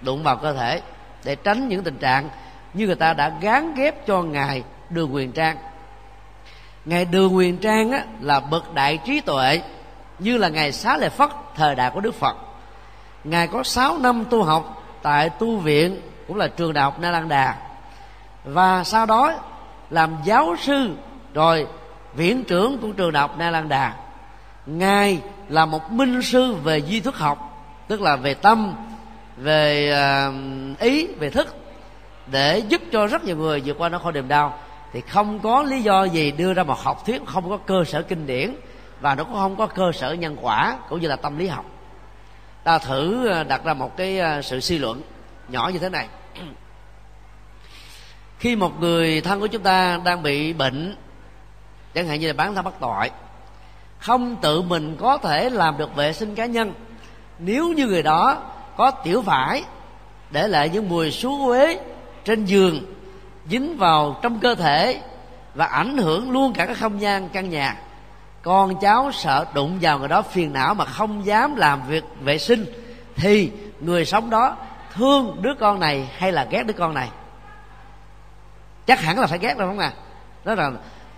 đụng vào cơ thể để tránh những tình trạng như người ta đã gán ghép cho ngài đường quyền trang. Ngài đường quyền trang á, là bậc đại trí tuệ như là ngài xá lợi phất thời đại của đức phật. Ngài có 6 năm tu học tại tu viện cũng là trường đại học na lan đà. Và sau đó làm giáo sư rồi viện trưởng của trường đại học na lan đà, ngài là một minh sư về di thức học, tức là về tâm, về ờ, ý, về thức, để giúp cho rất nhiều người vượt qua nỗi khổ niềm đau. Thì không có lý do gì đưa ra một học thuyết không có cơ sở kinh điển và nó cũng không có cơ sở nhân quả cũng như là tâm lý học. Ta thử ờ, đặt ra một cái ờ, sự suy luận nhỏ như thế này. Khi một người thân của chúng ta đang bị bệnh chẳng hạn như là bán thân bắt tội. Không tự mình có thể làm được vệ sinh cá nhân. Nếu như người đó có tiểu vải để lại những mùi xú quế trên giường, dính vào trong cơ thể và ảnh hưởng luôn cả cái không gian căn nhà, con cháu sợ đụng vào người đó phiền não mà không dám làm việc vệ sinh, thì người sống đó thương đứa con này hay là ghét đứa con này? Chắc hẳn là phải ghét rồi không à đó là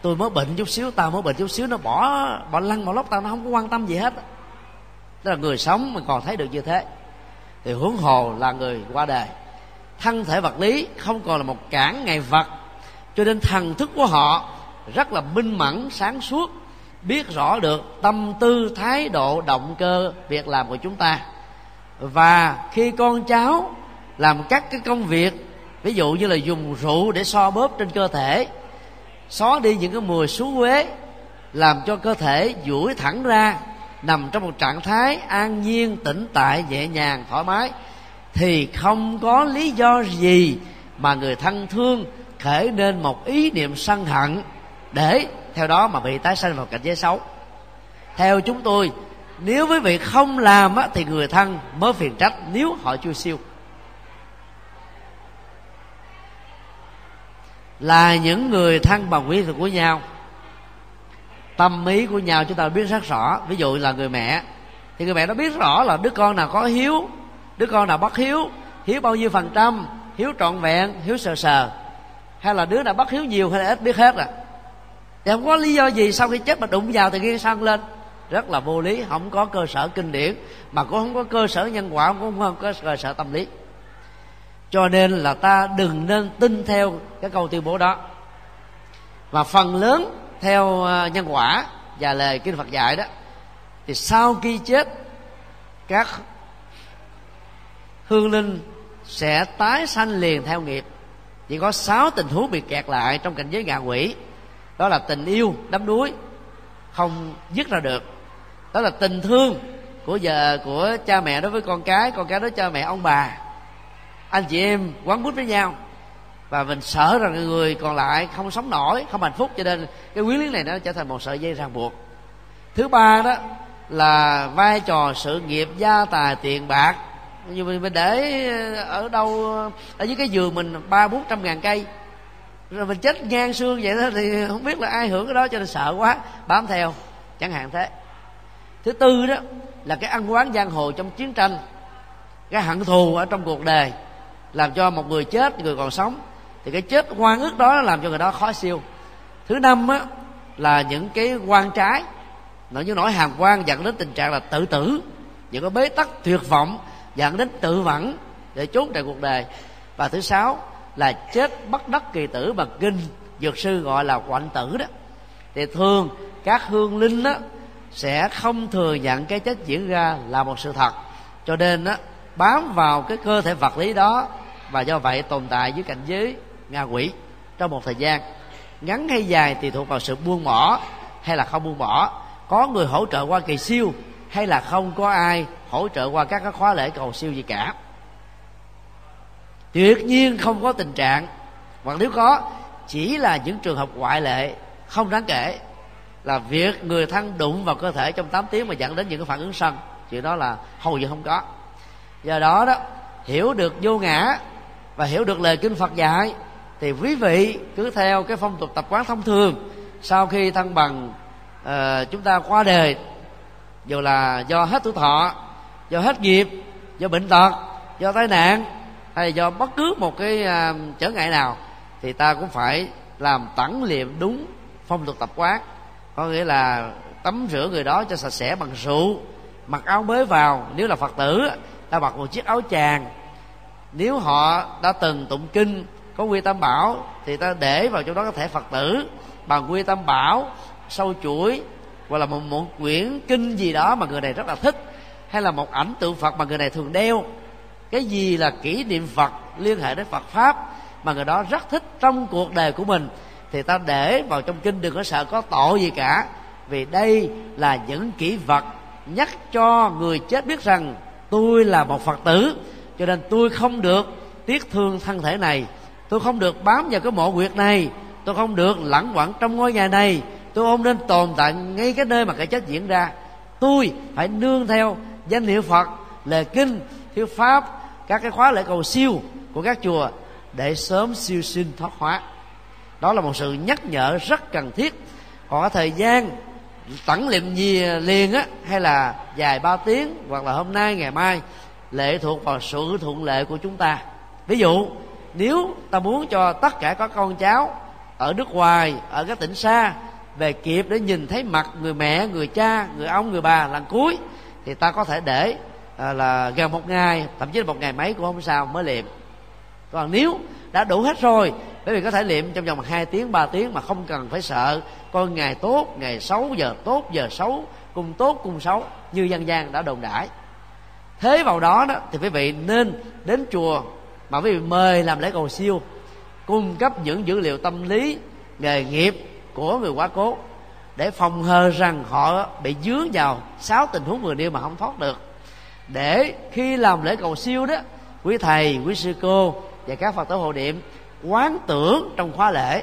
tôi mới bệnh chút xíu, tao mới bệnh chút xíu, nó bỏ bỏ lăn bỏ lóc tao, nó không có quan tâm gì hết đó là người sống mà còn thấy được như thế. Thì huống hồ là người qua đời. Thân thể vật lý không còn là một cản ngày vật, cho nên thần thức của họ rất là minh mẫn, sáng suốt, biết rõ được tâm tư, thái độ, động cơ việc làm của chúng ta. Và khi con cháu làm các cái công việc, ví dụ như là dùng rượu để so bóp trên cơ thể xóa đi những cái mùi xú quế làm cho cơ thể duỗi thẳng ra, nằm trong một trạng thái an nhiên, tĩnh tại, nhẹ nhàng, thoải mái. Thì không có lý do gì mà người thân thương khởi nên một ý niệm sân hận để theo đó mà bị tái sanh vào cảnh giới xấu. Theo chúng tôi, nếu quý vị không làm thì người thân mới phiền trách nếu họ chưa siêu. Là những người thân bằng quý thuộc của nhau. Tâm ý của nhau chúng ta biết rất rõ. Ví dụ là người mẹ, thì người mẹ nó biết rõ là đứa con nào có hiếu, đứa con nào bất hiếu hiếu bao nhiêu phần trăm, hiếu trọn vẹn, hiếu sờ sờ. Hay là đứa nào bất hiếu nhiều hay là ít biết hết à. Thì không có lý do gì sau khi chết mà đụng vào thì ghi sang lên. Rất là vô lý, không có cơ sở kinh điển, mà cũng không có cơ sở nhân quả, cũng không có cơ sở tâm lý cho nên là ta đừng nên tin theo cái câu tuyên bố đó. Và phần lớn theo à, nhân quả và lời kinh Phật dạy đó, thì sau khi chết, các hương linh sẽ tái sanh liền theo nghiệp. Chỉ có sáu tình huống bị kẹt lại trong cảnh giới ngạ quỷ. Đó là tình yêu, đắm đuối, không dứt ra được. Đó là tình thương của vợ, của cha mẹ đối với con cái con cái đối với cha mẹ, ông bà anh chị em quán quýt với nhau. Và mình sợ rằng người còn lại không sống nổi không hạnh phúc. Cho nên cái quyến lý này nó trở thành một sợi dây ràng buộc. Thứ ba đó là vai trò sự nghiệp gia tài tiền bạc. Như mình, mình để ở đâu ở dưới cái giường mình ba bốn trăm ngàn cây. Rồi mình chết ngang xương vậy đó thì không biết là ai hưởng cái đó cho nên sợ quá bám theo. Chẳng hạn thế. Thứ tư đó là cái ăn quán giang hồ trong chiến tranh cái hận thù ở trong cuộc đời làm cho một người chết, người còn sống. Thì cái chết quan ước đó làm cho người đó khó siêu. Thứ năm á, là những cái quan trái. Nó như nỗi hàm quan dẫn đến tình trạng là tự tử. Những cái bế tắc tuyệt vọng dẫn đến tự vẫn để trốn chạy cuộc đời. Và thứ sáu là chết bất đắc kỳ tử mà kinh dược sư gọi là quạnh tử đó. Thì thường các hương linh đó sẽ không thừa nhận cái chết diễn ra là một sự thật. Cho nên đó bám vào cái cơ thể vật lý đó và do vậy tồn tại dưới cảnh giới ngạ quỷ trong một thời gian. Ngắn hay dài thì thuộc vào sự buông bỏ hay là không buông bỏ. Có người hỗ trợ qua kỳ siêu hay là không có ai hỗ trợ qua các cái khóa lễ cầu siêu gì cả. Tuyệt nhiên không có tình trạng. Hoặc nếu có, chỉ là những trường hợp ngoại lệ, không đáng kể là việc người thân đụng vào cơ thể trong 8 tiếng mà dẫn đến những cái phản ứng sân chuyện đó là hầu như không có. Do đó đó, hiểu được vô ngã và hiểu được lời kinh phật dạy thì quý vị cứ theo cái phong tục tập quán thông thường. Sau khi thăng bằng uh, chúng ta qua đời dù là do hết tuổi thọ do hết nghiệp do bệnh tật do tai nạn hay do bất cứ một cái uh, trở ngại nào thì ta cũng phải làm tẩn liệm đúng phong tục tập quán. Có nghĩa là tắm rửa người đó cho sạch sẽ bằng rượu mặc áo mới vào. Nếu là phật tử ta mặc một chiếc áo chàng nếu họ đã từng tụng kinh có quy tam bảo thì ta để vào trong đó có thể phật tử. Bằng quy tam bảo sâu chuỗi hoặc là một, một quyển kinh gì đó mà người này rất là thích hay là một ảnh tượng phật mà người này thường đeo cái gì là kỷ niệm phật liên hệ đến phật pháp mà người đó rất thích trong cuộc đời của mình thì ta để vào trong kinh đừng có sợ có tội gì cả. Vì đây là những kỷ vật nhắc cho người chết biết rằng tôi là một phật tử cho nên tôi không được tiếc thương thân thể này. Tôi không được bám vào cái mộ quyệt này. Tôi không được lẳng quẩn trong ngôi nhà này. Tôi không nên tồn tại ngay cái nơi mà cái chết diễn ra. Tôi phải nương theo danh hiệu phật lời kinh thiếu pháp, các cái khóa lễ cầu siêu của các chùa để sớm siêu sinh thoát hóa. Đó là một sự nhắc nhở rất cần thiết. Còn có thời gian tẩn liệm gì liền á, hay là dài ba tiếng, hoặc là hôm nay, ngày mai lệ thuộc vào sự thuận lệ của chúng ta. Ví dụ nếu ta muốn cho tất cả các con cháu ở nước ngoài ở các tỉnh xa về kịp để nhìn thấy mặt người mẹ người cha người ông người bà lần cuối thì ta có thể để à, là gần một ngày thậm chí là một ngày mấy cũng không sao mới liệm. Còn nếu đã đủ hết rồi bởi vì có thể liệm trong vòng 2 tiếng 3 tiếng mà không cần phải sợ. Coi ngày tốt ngày xấu giờ tốt giờ xấu cung tốt cung xấu như dân gian đã đồn đãi thế vào đó đó, thì quý vị nên đến chùa mà quý vị mời làm lễ cầu siêu, cung cấp những dữ liệu tâm lý, nghề nghiệp của người quá cố, để phòng hờ rằng họ bị dướng vào sáu tình huống vừa nêu mà không thoát được. Để khi làm lễ cầu siêu đó, quý thầy, quý sư cô và các phật tử hộ niệm quán tưởng trong khóa lễ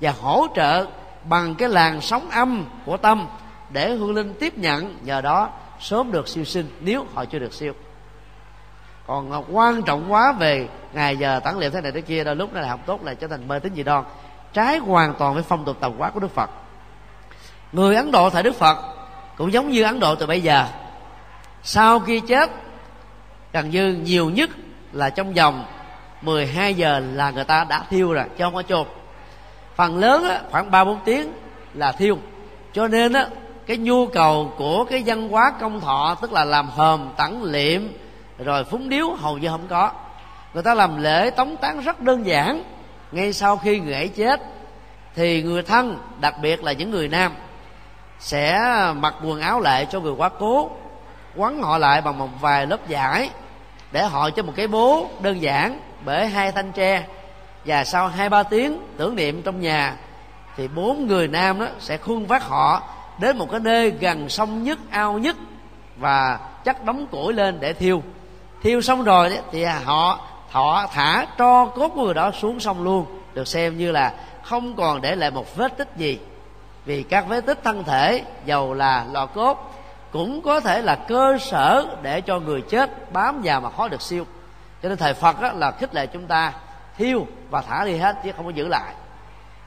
và hỗ trợ bằng cái làn sóng âm của tâm để hương linh tiếp nhận. Nhờ đó sớm được siêu sinh nếu họ chưa được siêu. Còn à, quan trọng quá về ngày giờ tán liệu thế này thế kia đôi lúc này là học tốt là trở thành mê tín dị đoan. Trái hoàn toàn với phong tục tập quán của đức phật. Người ấn độ thời đức phật cũng giống như ấn độ từ bây giờ. Sau khi chết gần như nhiều nhất là trong vòng 12 giờ là người ta đã thiêu rồi chứ không có chôn. Phần lớn á, khoảng ba bốn tiếng là thiêu. Cho nên á, cái nhu cầu của cái văn hóa công thọ, tức là làm hòm tẳng liệm, rồi phúng điếu, hầu như không có. Người ta làm lễ tống tán rất đơn giản. Ngay sau khi người ấy chết, thì người thân, đặc biệt là những người nam, sẽ mặc quần áo lại cho người quá cố, quấn họ lại bằng một vài lớp vải để họ cho một cái bố đơn giản bởi hai thanh tre. Và sau hai ba tiếng tưởng niệm trong nhà, thì bốn người nam đó sẽ khuôn vác họ đến một cái nơi gần sông nhất ao nhất và chắc đóng củi lên để thiêu. Thiêu xong rồi đấy, thì họ thọ thả tro cốt của người đó xuống sông luôn được xem như là không còn để lại một vết tích gì. Vì các vết tích thân thể dầu là lò cốt cũng có thể là cơ sở để cho người chết bám vào mà khó được siêu. Cho nên thời phật là khích lệ chúng ta thiêu và thả đi hết chứ không có giữ lại.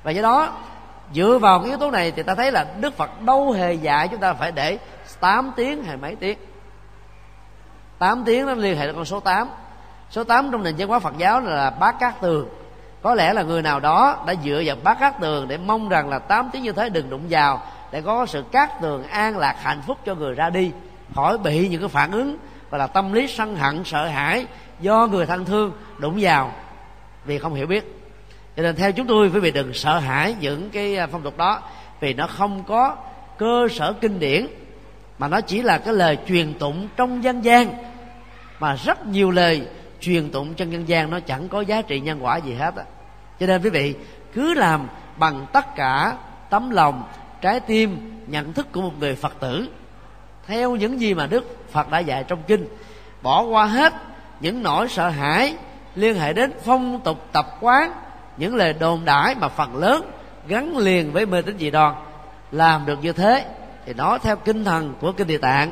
Và do đó dựa vào cái yếu tố này thì ta thấy là đức phật đâu hề dạy chúng ta phải để 8 tiếng hay mấy tiếng. 8 tiếng nó liên hệ đến con số 8 số 8 trong nền văn hóa Phật giáo là bát cát tường. Có lẽ là người nào đó đã dựa vào bát cát tường để mong rằng là 8 tiếng như thế đừng đụng vào, để có sự cát tường an lạc hạnh phúc cho người ra đi, khỏi bị những cái phản ứng và là tâm lý sân hận, sợ hãi do người thân thương đụng vào. Vì không hiểu biết cho nên theo chúng tôi, quý vị đừng sợ hãi những cái à, phong tục đó, vì nó không có cơ sở kinh điển, mà nó chỉ là cái lời truyền tụng trong dân gian. Mà rất nhiều lời truyền tụng trong dân gian nó chẳng có giá trị nhân quả gì hết á. Cho nên quý vị cứ làm bằng tất cả tấm lòng, trái tim, nhận thức của một người phật tử. Theo những gì mà đức phật đã dạy trong kinh, bỏ qua hết những nỗi sợ hãi liên hệ đến phong tục tập quán những lời đồn đãi mà phần lớn gắn liền với mê tín dị đoan. Làm được như thế thì nó theo kinh thần của kinh địa tạng.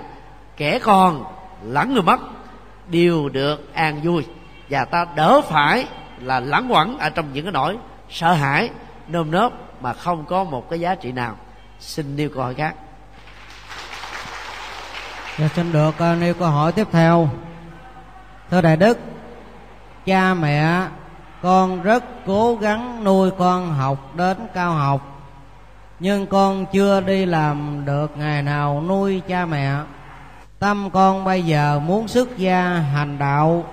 Kẻ còn lẫn người mất đều được an vui. Và ta đỡ phải là lẳng quẩn ở trong những cái nỗi sợ hãi nơm nớp mà không có một cái giá trị nào. Xin nêu câu hỏi khác. Dạ, xin được à, nêu câu hỏi tiếp theo. Thưa đại đức cha mẹ con rất cố gắng nuôi con học đến cao học. Nhưng con chưa đi làm được ngày nào nuôi cha mẹ. Tâm con bây giờ muốn xuất gia hành đạo.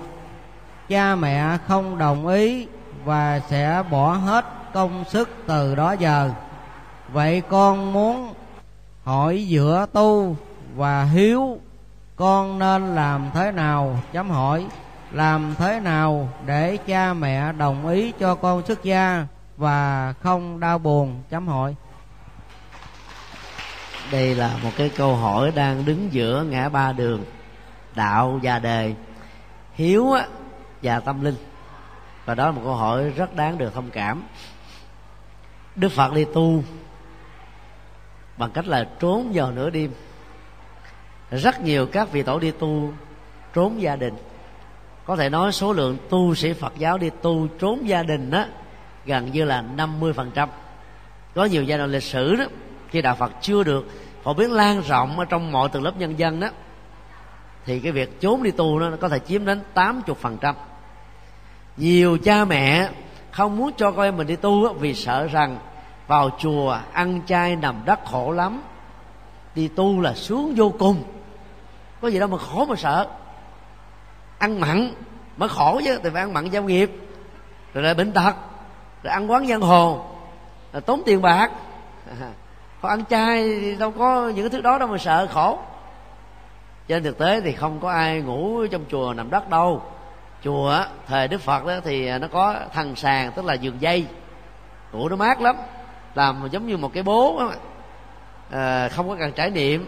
Cha mẹ không đồng ý và sẽ bỏ hết công sức từ đó giờ. Vậy con muốn hỏi giữa tu và hiếu, con nên làm thế nào? Chấm hỏi làm thế nào để cha mẹ đồng ý cho con xuất gia và không đau buồn? Chấm hỏi. Đây là một cái câu hỏi đang đứng giữa ngã ba đường. Đạo và đề. Hiếu và tâm linh. Và đó là một câu hỏi rất đáng được thông cảm. Đức phật đi tu bằng cách là trốn vào nửa đêm. Rất nhiều các vị tổ đi tu trốn gia đình có thể nói số lượng tu sĩ Phật giáo đi tu trốn gia đình đó gần như là 50% có nhiều giai đoạn lịch sử đó khi đạo Phật chưa được phổ biến lan rộng ở trong mọi tầng lớp nhân dân đó thì cái việc trốn đi tu nó có thể chiếm đến 80% nhiều cha mẹ không muốn cho con em mình đi tu đó, vì sợ rằng vào chùa ăn chay nằm đất khổ lắm đi tu là sướng vô cùng. Có gì đâu mà khổ mà sợ ăn mặn mới khổ chứ thì phải ăn mặn giao nghiệp. Rồi lại bệnh tật rồi ăn quán giang hồ rồi tốn tiền bạc. Còn ăn chay thì đâu có những cái thứ đó đâu mà sợ khổ. Trên thực tế thì không có ai ngủ trong chùa nằm đất đâu. Chùa thời đức phật đó thì nó có thần sàn tức là giường dây. Ngủ nó mát lắm làm giống như một cái bố. Đó à, không có cần trải nghiệm.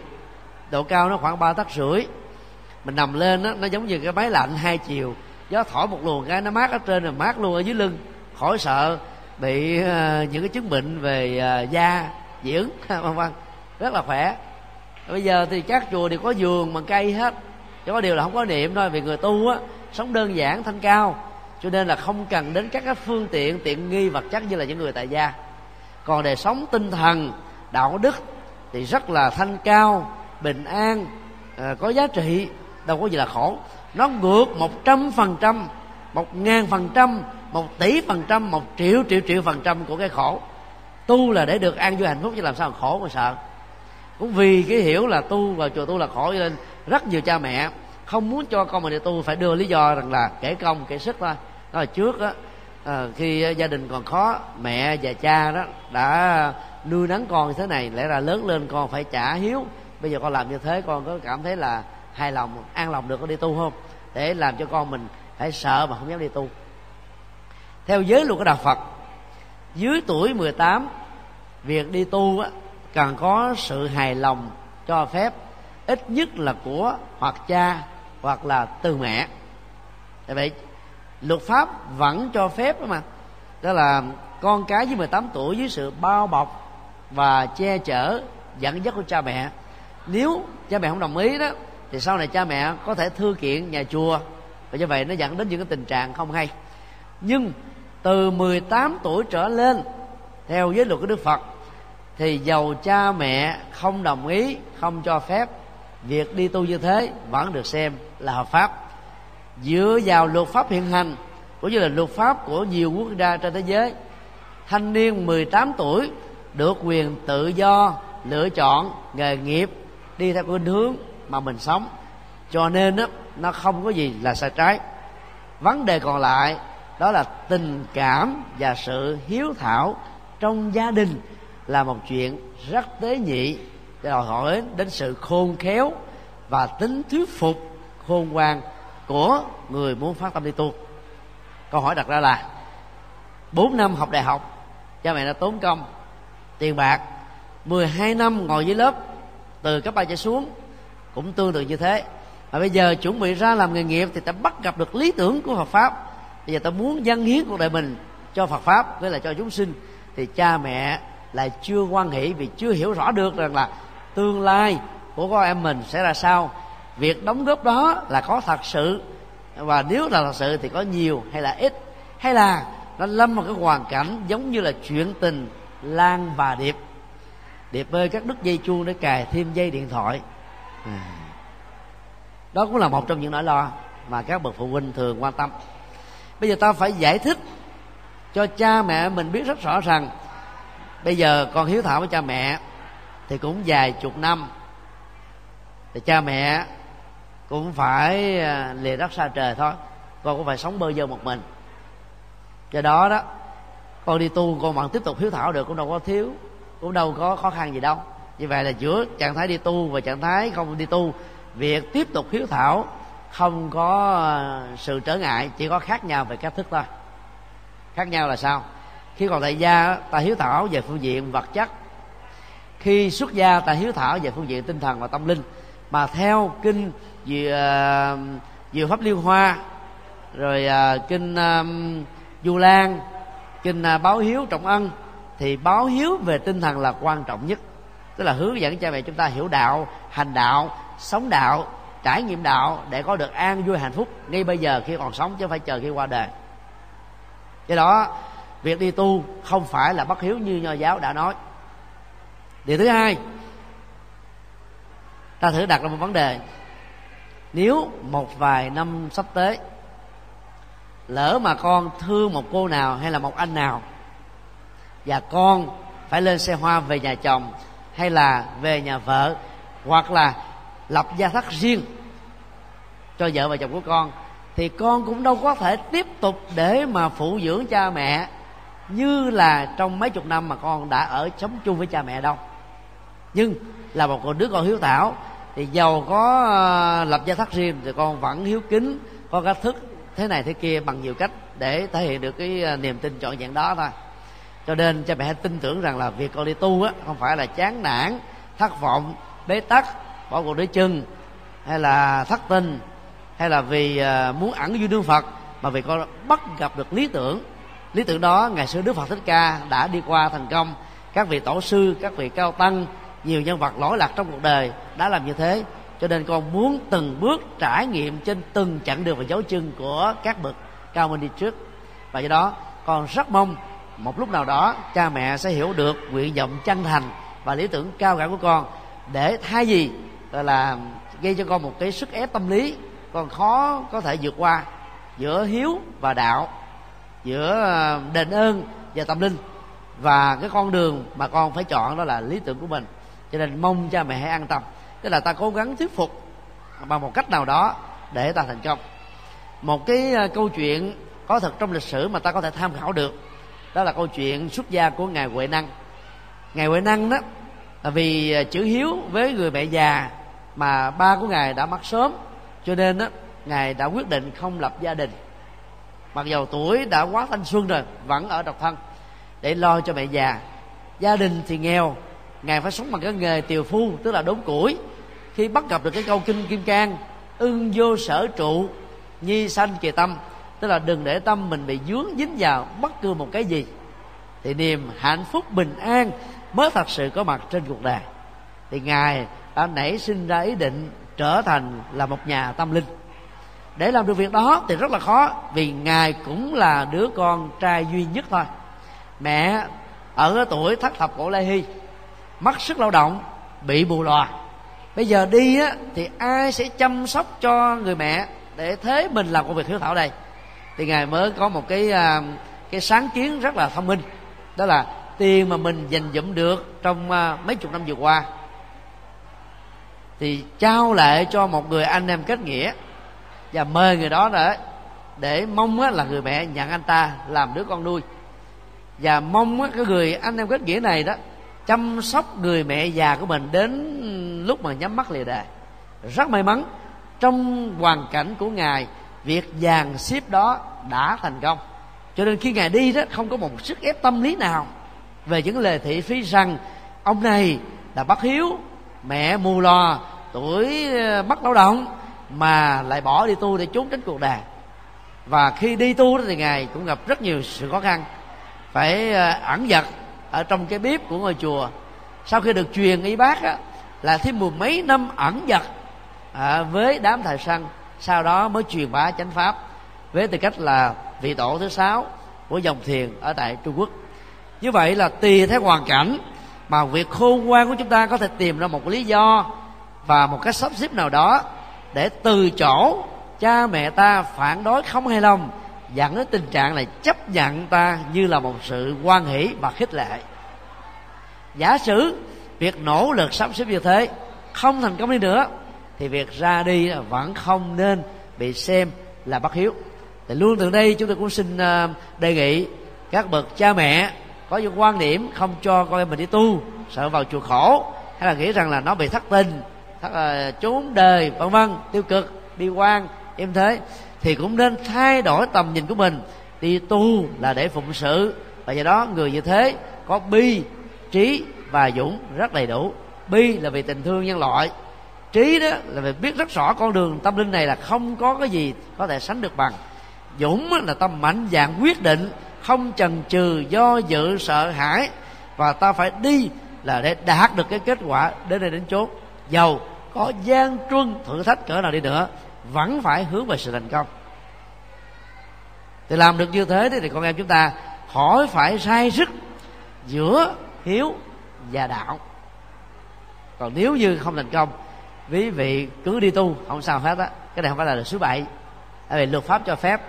Độ cao nó khoảng ba tấc rưỡi mình nằm lên đó, nó giống như cái máy lạnh hai chiều. Gió thổi một luồng cái nó mát ở trên rồi mát luôn ở dưới lưng. Khỏi sợ bị uh, những cái chứng bệnh về uh, da dị ứng vân vân. Rất là khỏe. Bây giờ thì các chùa đều có giường bằng cây hết. Chỉ có điều là không có niệm thôi vì người tu á sống đơn giản thanh cao. Cho nên là không cần đến các cái phương tiện tiện nghi vật chất như là những người tại gia. Còn đời sống tinh thần đạo đức thì rất là thanh cao bình an à, có giá trị đâu có gì là khổ. Nó ngược một trăm phần trăm một ngàn phần trăm một tỷ phần trăm một triệu triệu triệu phần trăm của cái khổ. Tu là để được an vui hạnh phúc chứ làm sao khổ mà sợ. Cũng vì cái hiểu là tu và chùa tu là khổ cho nên rất nhiều cha mẹ không muốn cho con mình đi tu phải đưa lý do rằng là kể công kể sức thôi. Đó là trước á à, khi gia đình còn khó mẹ và cha đó đã nuôi nấng con như thế này lẽ ra lớn lên con phải trả hiếu. Bây giờ con làm như thế con có cảm thấy là hài lòng an lòng được có đi tu không? Để làm cho con mình phải sợ mà không dám đi tu. Theo giới luật của đạo Phật dưới tuổi 18 việc đi tu á, cần có sự hài lòng cho phép ít nhất là của hoặc cha hoặc là từ mẹ. Tại vậy luật pháp vẫn cho phép đó mà. Đó là con cái dưới 18 tuổi dưới sự bao bọc và che chở dẫn dắt của cha mẹ. Nếu cha mẹ không đồng ý đó thì sau này cha mẹ có thể thư kiện nhà chùa. Và như vậy nó dẫn đến những cái tình trạng không hay. Nhưng từ 18 tuổi trở lên, theo giới luật của Đức Phật, thì giàu cha mẹ không đồng ý, không cho phép, việc đi tu như thế vẫn được xem là hợp pháp. Dựa vào luật pháp hiện hành, cũng như là luật pháp của nhiều quốc gia trên thế giới, thanh niên 18 tuổi được quyền tự do lựa chọn nghề nghiệp đi theo khuynh hướng mà mình sống. Cho nên đó, nó không có gì là sai trái. Vấn đề còn lại đó là tình cảm và sự hiếu thảo trong gia đình là một chuyện rất tế nhị. Đòi hỏi đến sự khôn khéo và tính thuyết phục khôn ngoan của người muốn phát tâm đi tu. Câu hỏi đặt ra là bốn năm học đại học cha mẹ đã tốn công tiền bạc 12 năm ngồi dưới lớp từ cấp ba trở xuống cũng tương tự như thế. Và bây giờ chuẩn bị ra làm nghề nghiệp thì ta bắt gặp được lý tưởng của Phật pháp. Bây giờ ta muốn dâng hiến cuộc đời mình cho Phật pháp với là cho chúng sinh, thì cha mẹ lại chưa quan hệ vì chưa hiểu rõ được rằng là tương lai của con em mình sẽ ra sao. Việc đóng góp đó là có thật sự, và nếu là thật sự thì có nhiều hay là ít. Hay là nó lâm vào cái hoàn cảnh giống như là chuyện tình lan và điệp. Điệp bơi các đứt dây chuông để cài thêm dây điện thoại đó cũng là một trong những nỗi lo mà các bậc phụ huynh thường quan tâm. Bây giờ ta phải giải thích cho cha mẹ mình biết rất rõ rằng, bây giờ con hiếu thảo với cha mẹ thì cũng vài chục năm. Thì cha mẹ cũng phải à, lìa đất xa trời thôi. Con cũng phải sống bơ vơ một mình. Do đó đó, con đi tu con vẫn tiếp tục hiếu thảo được, cũng đâu có thiếu, cũng đâu có khó khăn gì đâu như vậy là giữa trạng thái đi tu và trạng thái không đi tu việc tiếp tục hiếu thảo không có ờ, sự trở ngại chỉ có khác nhau về cách thức thôi. Khác nhau là sao? Khi còn tại gia ta hiếu thảo về phương diện vật chất. Khi xuất gia ta hiếu thảo về phương diện tinh thần và tâm linh. Mà theo kinh vừa vừa ờ, pháp liên hoa rồi ờ, kinh um, du lan kinh báo hiếu trọng ân thì báo hiếu về tinh thần là quan trọng nhất tức là hướng dẫn cha mẹ chúng ta hiểu đạo, hành đạo, sống đạo, trải nghiệm đạo để có được an vui hạnh phúc ngay bây giờ khi còn sống chứ không phải chờ khi qua đời. Do đó, việc đi tu không phải là bất hiếu như nho giáo đã nói. Điều thứ hai, ta thử đặt ra một vấn đề. Nếu một vài năm sắp tới, lỡ mà con thương một cô nào hay là một anh nào, và con phải lên xe hoa về nhà chồng hay là về nhà vợ, hoặc là lập gia thất riêng cho vợ và chồng của con, thì con cũng đâu có thể tiếp tục để mà phụ dưỡng cha mẹ như là trong mấy chục năm mà con đã ở sống chung với cha mẹ đâu. Nhưng là một đứa con hiếu thảo, thì giàu có ờ, lập gia thất riêng thì con vẫn hiếu kính, có cách thức thế này thế kia bằng nhiều cách để thể hiện được cái ờ, niềm tin trọn vẹn đó thôi cho nên cha mẹ hãy tin tưởng rằng là việc con đi tu á, không phải là chán nản, thất vọng, bế tắc, bỏ cuộc đối chân hay là thất tình, hay là vì à, muốn ẩn vui đương phật, mà vì con bắt gặp được lý tưởng. Lý tưởng đó, ngày xưa đức phật thích ca đã đi qua thành công. Các vị tổ sư, các vị cao tăng, nhiều nhân vật lỗi lạc trong cuộc đời đã làm như thế. Cho nên con muốn từng bước trải nghiệm trên từng chặng đường và dấu chân của các bậc cao minh đi trước. Và do đó, con rất mong một lúc nào đó, cha mẹ sẽ hiểu được nguyện vọng chân thành và lý tưởng cao cả của con. Để thay gì là, gây cho con một cái sức ép tâm lý, con khó có thể vượt qua giữa hiếu và đạo, giữa ờ, đền ơn và tâm linh. Và cái con đường mà con phải chọn đó là lý tưởng của mình. Cho nên mong cha mẹ hãy an tâm. Tức là ta cố gắng thuyết phục bằng một cách nào đó để ta thành công. Một cái ờ, câu chuyện có thật trong lịch sử mà ta có thể tham khảo được đó là câu chuyện xuất gia của ngài huệ năng. Ngài huệ năng đó là vì à, chữ hiếu với người mẹ già mà ba của ngài đã mất sớm, cho nên đó, ngài đã quyết định không lập gia đình. Mặc dầu tuổi đã quá thanh xuân rồi, vẫn ở độc thân để lo cho mẹ già. Gia đình thì nghèo, ngài phải sống bằng cái nghề tiều phu, tức là đốn củi. Khi bắt gặp được cái câu kinh kim cang, ưng vô sở trụ, nhi sanh kỳ tâm tức là đừng để tâm mình bị dướng dính vào bất cứ một cái gì. Thì niềm hạnh phúc bình an mới thật sự có mặt trên cuộc đời. Thì ngài đã nảy sinh ra ý định trở thành là một nhà tâm linh. Để làm được việc đó thì rất là khó, vì ngài cũng là đứa con trai duy nhất thôi. Mẹ ở tuổi thất thập cổ lê hy mất sức lao động, bị bù lòa. Bây giờ đi á, thì ai sẽ chăm sóc cho người mẹ để thế mình làm công việc hiếu thảo đây? Thì ngài mới có một cái à, cái sáng kiến rất là thông minh. Đó là tiền mà mình dành dụm được trong à, mấy chục năm vừa qua. Thì trao lại cho một người anh em kết nghĩa và mời người đó để để mong là người mẹ nhận anh ta làm đứa con nuôi. Và mong cái người anh em kết nghĩa này đó chăm sóc người mẹ già của mình đến lúc mà nhắm mắt lìa đời rất may mắn, trong hoàn cảnh của ngài việc dàn xếp đó đã thành công. Cho nên khi ngài đi đó không có một sức ép tâm lý nào về những lời thị phi rằng ông này là bất hiếu mẹ mù lò tuổi ờ, mất lao động mà lại bỏ đi tu để trốn tránh cuộc đời. Và khi đi tu đó thì ngài cũng gặp rất nhiều sự khó khăn. Phải ờ, ẩn giật ở trong cái bếp của ngôi chùa. Sau khi được truyền y bác á, là thêm mười mấy năm ẩn giật à, ờ, với đám thầy săn sau đó mới truyền bá chánh pháp với tư cách là vị tổ thứ sáu của dòng thiền ở tại trung quốc. Như vậy là tùy theo hoàn cảnh mà việc khôn ngoan của chúng ta có thể tìm ra một lý do và một cách sắp xếp nào đó để từ chỗ cha mẹ ta phản đối không hài lòng, dẫn đến tình trạng là chấp nhận ta như là một sự quan hỷ và khích lệ. Giả sử việc nỗ lực sắp xếp như thế không thành công đi nữa thì việc ra đi vẫn không nên bị xem là bất hiếu. Thì luôn từ đây chúng tôi cũng xin ờ, đề nghị các bậc cha mẹ có những quan điểm không cho con em mình đi tu sợ vào chùa khổ hay là nghĩ rằng là nó bị thất tình thất ờ, uh, trốn đời vân vân tiêu cực bi quan em thế thì cũng nên thay đổi tầm nhìn của mình. Đi tu là để phụng sự và do đó người như thế có bi trí và dũng rất đầy đủ. Bi là vì tình thương nhân loại trí đó là phải biết rất rõ con đường tâm linh này là không có cái gì có thể sánh được bằng. Dũng là tâm mạnh dạng quyết định, không chần chừ, do dự, sợ hãi, và ta phải đi là để đạt được cái kết quả đến đây đến chốt giàu có gian truân thử thách cỡ nào đi nữa, vẫn phải hướng về sự thành công. Thì làm được như thế thì con em chúng ta khỏi phải sai sức giữa hiếu và đạo. Còn nếu như không thành công quý vị cứ đi tu, không sao hết á. Cái này không phải là luật thứ bảy tại vì luật pháp cho phép,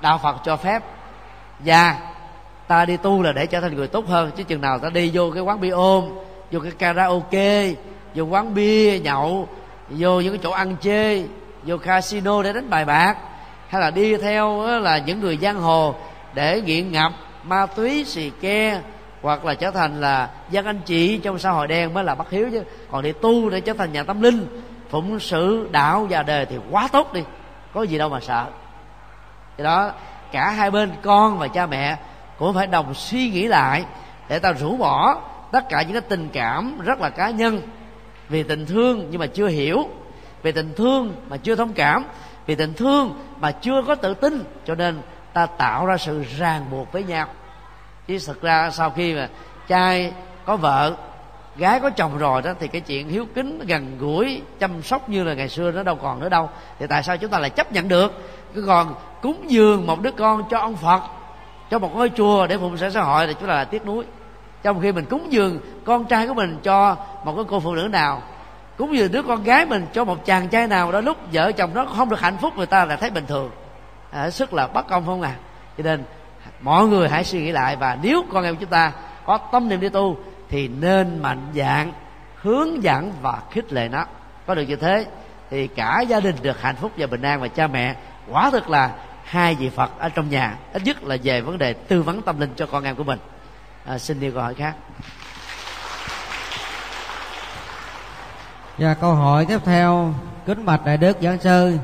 đạo phật cho phép. Và ta đi tu là để trở thành người tốt hơn, chứ chừng nào ta đi vô cái quán bia ôm, vô cái karaoke, vô quán bia nhậu, vô những cái chỗ ăn chê vô casino để đánh bài bạc, hay là đi theo là những người giang hồ để nghiện ngập ma túy, xì ke hoặc là trở thành là dân anh chị trong xã hội đen mới là bất hiếu chứ. Còn đi tu để trở thành nhà tâm linh, phụng sự, đạo và đời thì quá tốt đi. Có gì đâu mà sợ. Do đó, cả hai bên, con và cha mẹ, cũng phải đồng suy nghĩ lại để ta rũ bỏ tất cả những cái tình cảm rất là cá nhân vì tình thương nhưng mà chưa hiểu, vì tình thương mà chưa thông cảm, vì tình thương mà chưa có tự tin. Cho nên ta tạo ra sự ràng buộc với nhau chứ thật ra sau khi mà trai có vợ gái có chồng rồi đó thì cái chuyện hiếu kính gần gũi chăm sóc như là ngày xưa nó đâu còn nữa đâu. Thì tại sao chúng ta lại chấp nhận được? Cứ còn cúng dường một đứa con cho ông phật cho một ngôi chùa để phụng sự xã hội thì chúng ta là tiếc nuối. Trong khi mình cúng dường con trai của mình cho một cái cô phụ nữ nào cúng dường đứa con gái mình cho một chàng trai nào đó lúc vợ chồng nó không được hạnh phúc người ta là thấy bình thường. À, sức là bất công không à? Cho nên mọi người hãy suy nghĩ lại và nếu con em chúng ta có tâm niệm đi tu thì nên mạnh dạng hướng dẫn và khích lệ nó. Có được như thế thì cả gia đình được hạnh phúc và bình an và cha mẹ. Quả thực là hai vị phật ở trong nhà ít nhất là về vấn đề tư vấn tâm linh cho con em của mình. À, xin đi câu hỏi khác. Và câu hỏi tiếp theo. Kính bạch đại đức giảng sư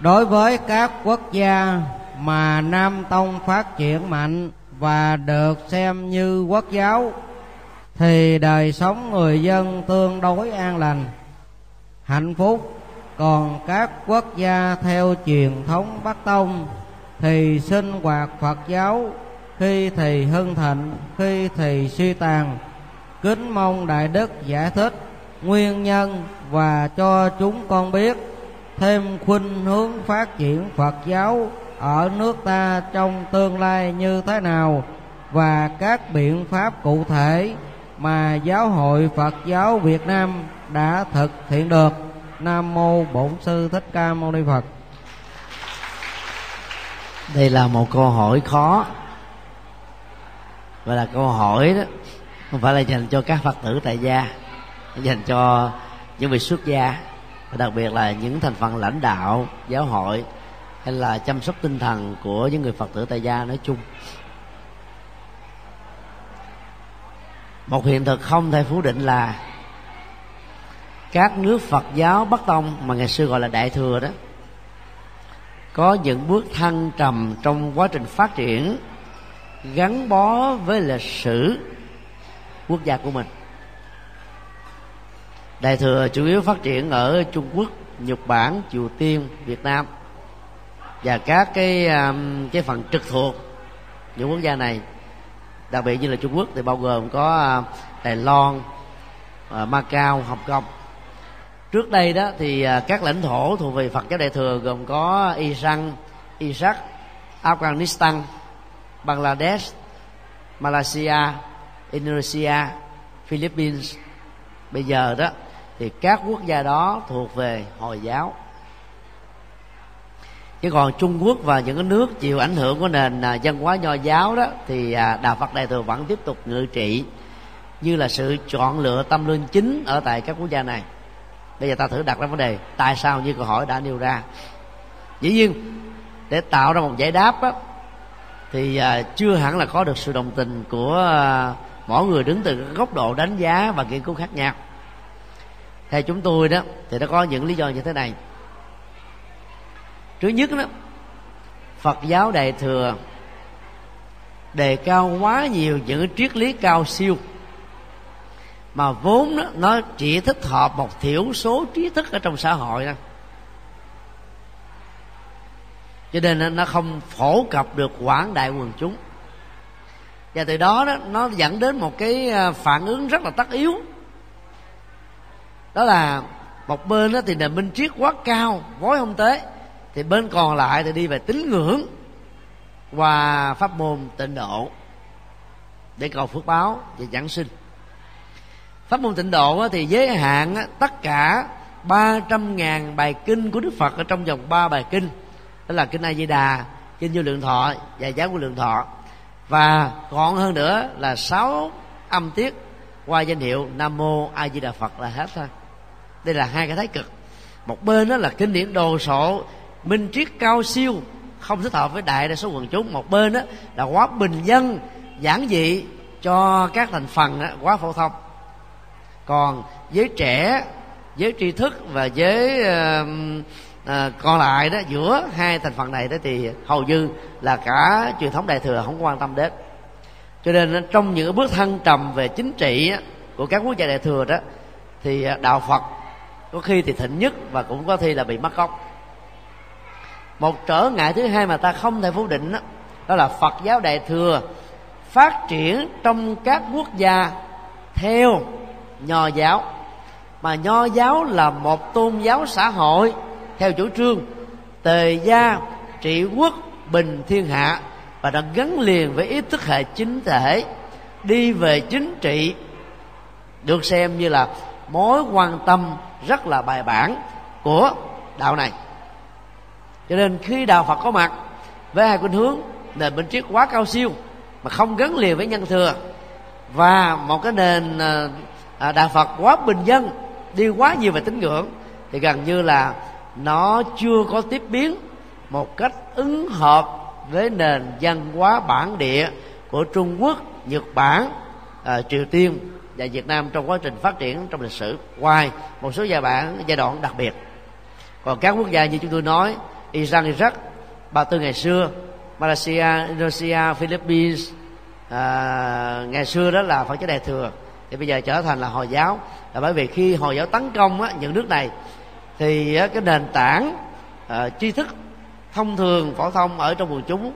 đối với các quốc gia mà nam tông phát triển mạnh và được xem như quốc giáo, thì đời sống người dân tương đối an lành, hạnh phúc. Còn các quốc gia theo truyền thống bắc tông thì sinh hoạt phật giáo, khi thì hưng thịnh, khi thì suy tàn. Kính mong đại đức giải thích nguyên nhân và cho chúng con biết thêm khuynh hướng phát triển phật giáo ở nước ta trong tương lai như thế nào và các biện pháp cụ thể mà giáo hội phật giáo việt nam đã thực hiện được. Nam mô bổn sư thích ca mâu ni phật. Đây là một câu hỏi khó. Và là câu hỏi đó, không phải là dành cho các phật tử tại gia, dành cho những vị xuất gia, và đặc biệt là những thành phần lãnh đạo giáo hội hay là chăm sóc tinh thần của những người phật tử tại gia nói chung. Một hiện thực không thể phủ định là các nước phật giáo bắc tông mà ngày xưa gọi là đại thừa đó, có những bước thăng trầm trong quá trình phát triển gắn bó với lịch sử quốc gia của mình. Đại thừa chủ yếu phát triển ở trung quốc, nhật bản, triều tiên, việt nam và các cái um, cái phần trực thuộc những quốc gia này, đặc biệt như là trung quốc thì bao gồm có uh, đài loan uh, macau, hồng kông. Trước đây đó thì uh, các lãnh thổ thuộc về phật giáo đại thừa gồm có iran, iraq, afghanistan, bangladesh, malaysia, indonesia, philippines. Bây giờ đó thì các quốc gia đó thuộc về hồi giáo chứ còn trung quốc và những cái nước chịu ảnh hưởng của nền à, văn hóa nho giáo đó thì à, đạo phật đại thừa vẫn tiếp tục ngự trị như là sự chọn lựa tâm linh chính ở tại các quốc gia này. Bây giờ ta thử đặt ra vấn đề tại sao như câu hỏi đã nêu ra? Dĩ nhiên để tạo ra một giải đáp á, thì à, chưa hẳn là có được sự đồng tình của mỗi người đứng từ góc độ đánh giá và nghiên cứu khác nhau. Theo chúng tôi đó thì nó có những lý do như thế này thứ nhất đó phật giáo đại thừa đề cao quá nhiều những triết lý cao siêu. Mà vốn đó, nó chỉ thích hợp một thiểu số trí thức ở trong xã hội thôi. Cho nên nó không phổ cập được quảng đại quần chúng. Và từ đó đó nó dẫn đến một cái à, phản ứng rất là tất yếu. Đó là một bên đó thì nền minh triết quá cao vối không tế thì bên còn lại thì đi về tín ngưỡng qua pháp môn tịnh độ để cầu phước báo và giảng sinh pháp môn tịnh độ thì giới hạn tất cả ba trăm ngàn bài kinh của Đức Phật ở trong vòng ba bài kinh đó là kinh A Di Đà, kinh Vô Lượng Thọ và Giáo của Lượng Thọ và còn hơn nữa là sáu âm tiết qua danh hiệu Nam Mô A Di Đà Phật là hết thôi. Đây là hai cái thái cực. Một bên đó là kinh điển đồ sộ minh triết cao siêu không thích hợp với đại đa số quần chúng. Một bên đó là quá bình dân giản dị cho các thành phần đó, quá phổ thông. Còn giới trẻ giới tri thức và giới uh, uh, còn lại đó giữa hai thành phần này đó thì hầu như là cả truyền thống đại thừa không quan tâm đến. Cho nên trong những bước thăng trầm về chính trị của các quốc gia đại thừa đó thì ờ, đạo phật có khi thì thịnh nhất và cũng có khi là bị mất gốc một trở ngại thứ hai mà ta không thể phủ định đó, đó là phật giáo đại thừa phát triển trong các quốc gia theo nho giáo. Mà nho giáo là một tôn giáo xã hội theo chủ trương tề gia trị quốc bình thiên hạ và đã gắn liền với ý thức hệ chính thể đi về chính trị. Được xem như là mối quan tâm rất là bài bản của đạo này cho nên khi đạo phật có mặt với hai khuynh hướng nền minh triết quá cao siêu mà không gắn liền với nhân thừa và một cái nền à, à, đạo phật quá bình dân đi quá nhiều về tín ngưỡng thì gần như là nó chưa có tiếp biến một cách ứng hợp với nền văn hóa bản địa của trung quốc nhật bản à, triều tiên và việt nam trong quá trình phát triển trong lịch sử. Ngoài một số giai đoạn giai đoạn đặc biệt. Còn các quốc gia như chúng tôi nói Iran Iraq Ba Tư ngày xưa Malaysia Indonesia Philippines à, ngày xưa đó là Phật giáo Đại thừa. Thì bây giờ trở thành là hồi giáo. Là bởi vì khi hồi giáo tấn công á, những nước này thì á, cái nền tảng à, tri thức thông thường phổ thông ở trong quần chúng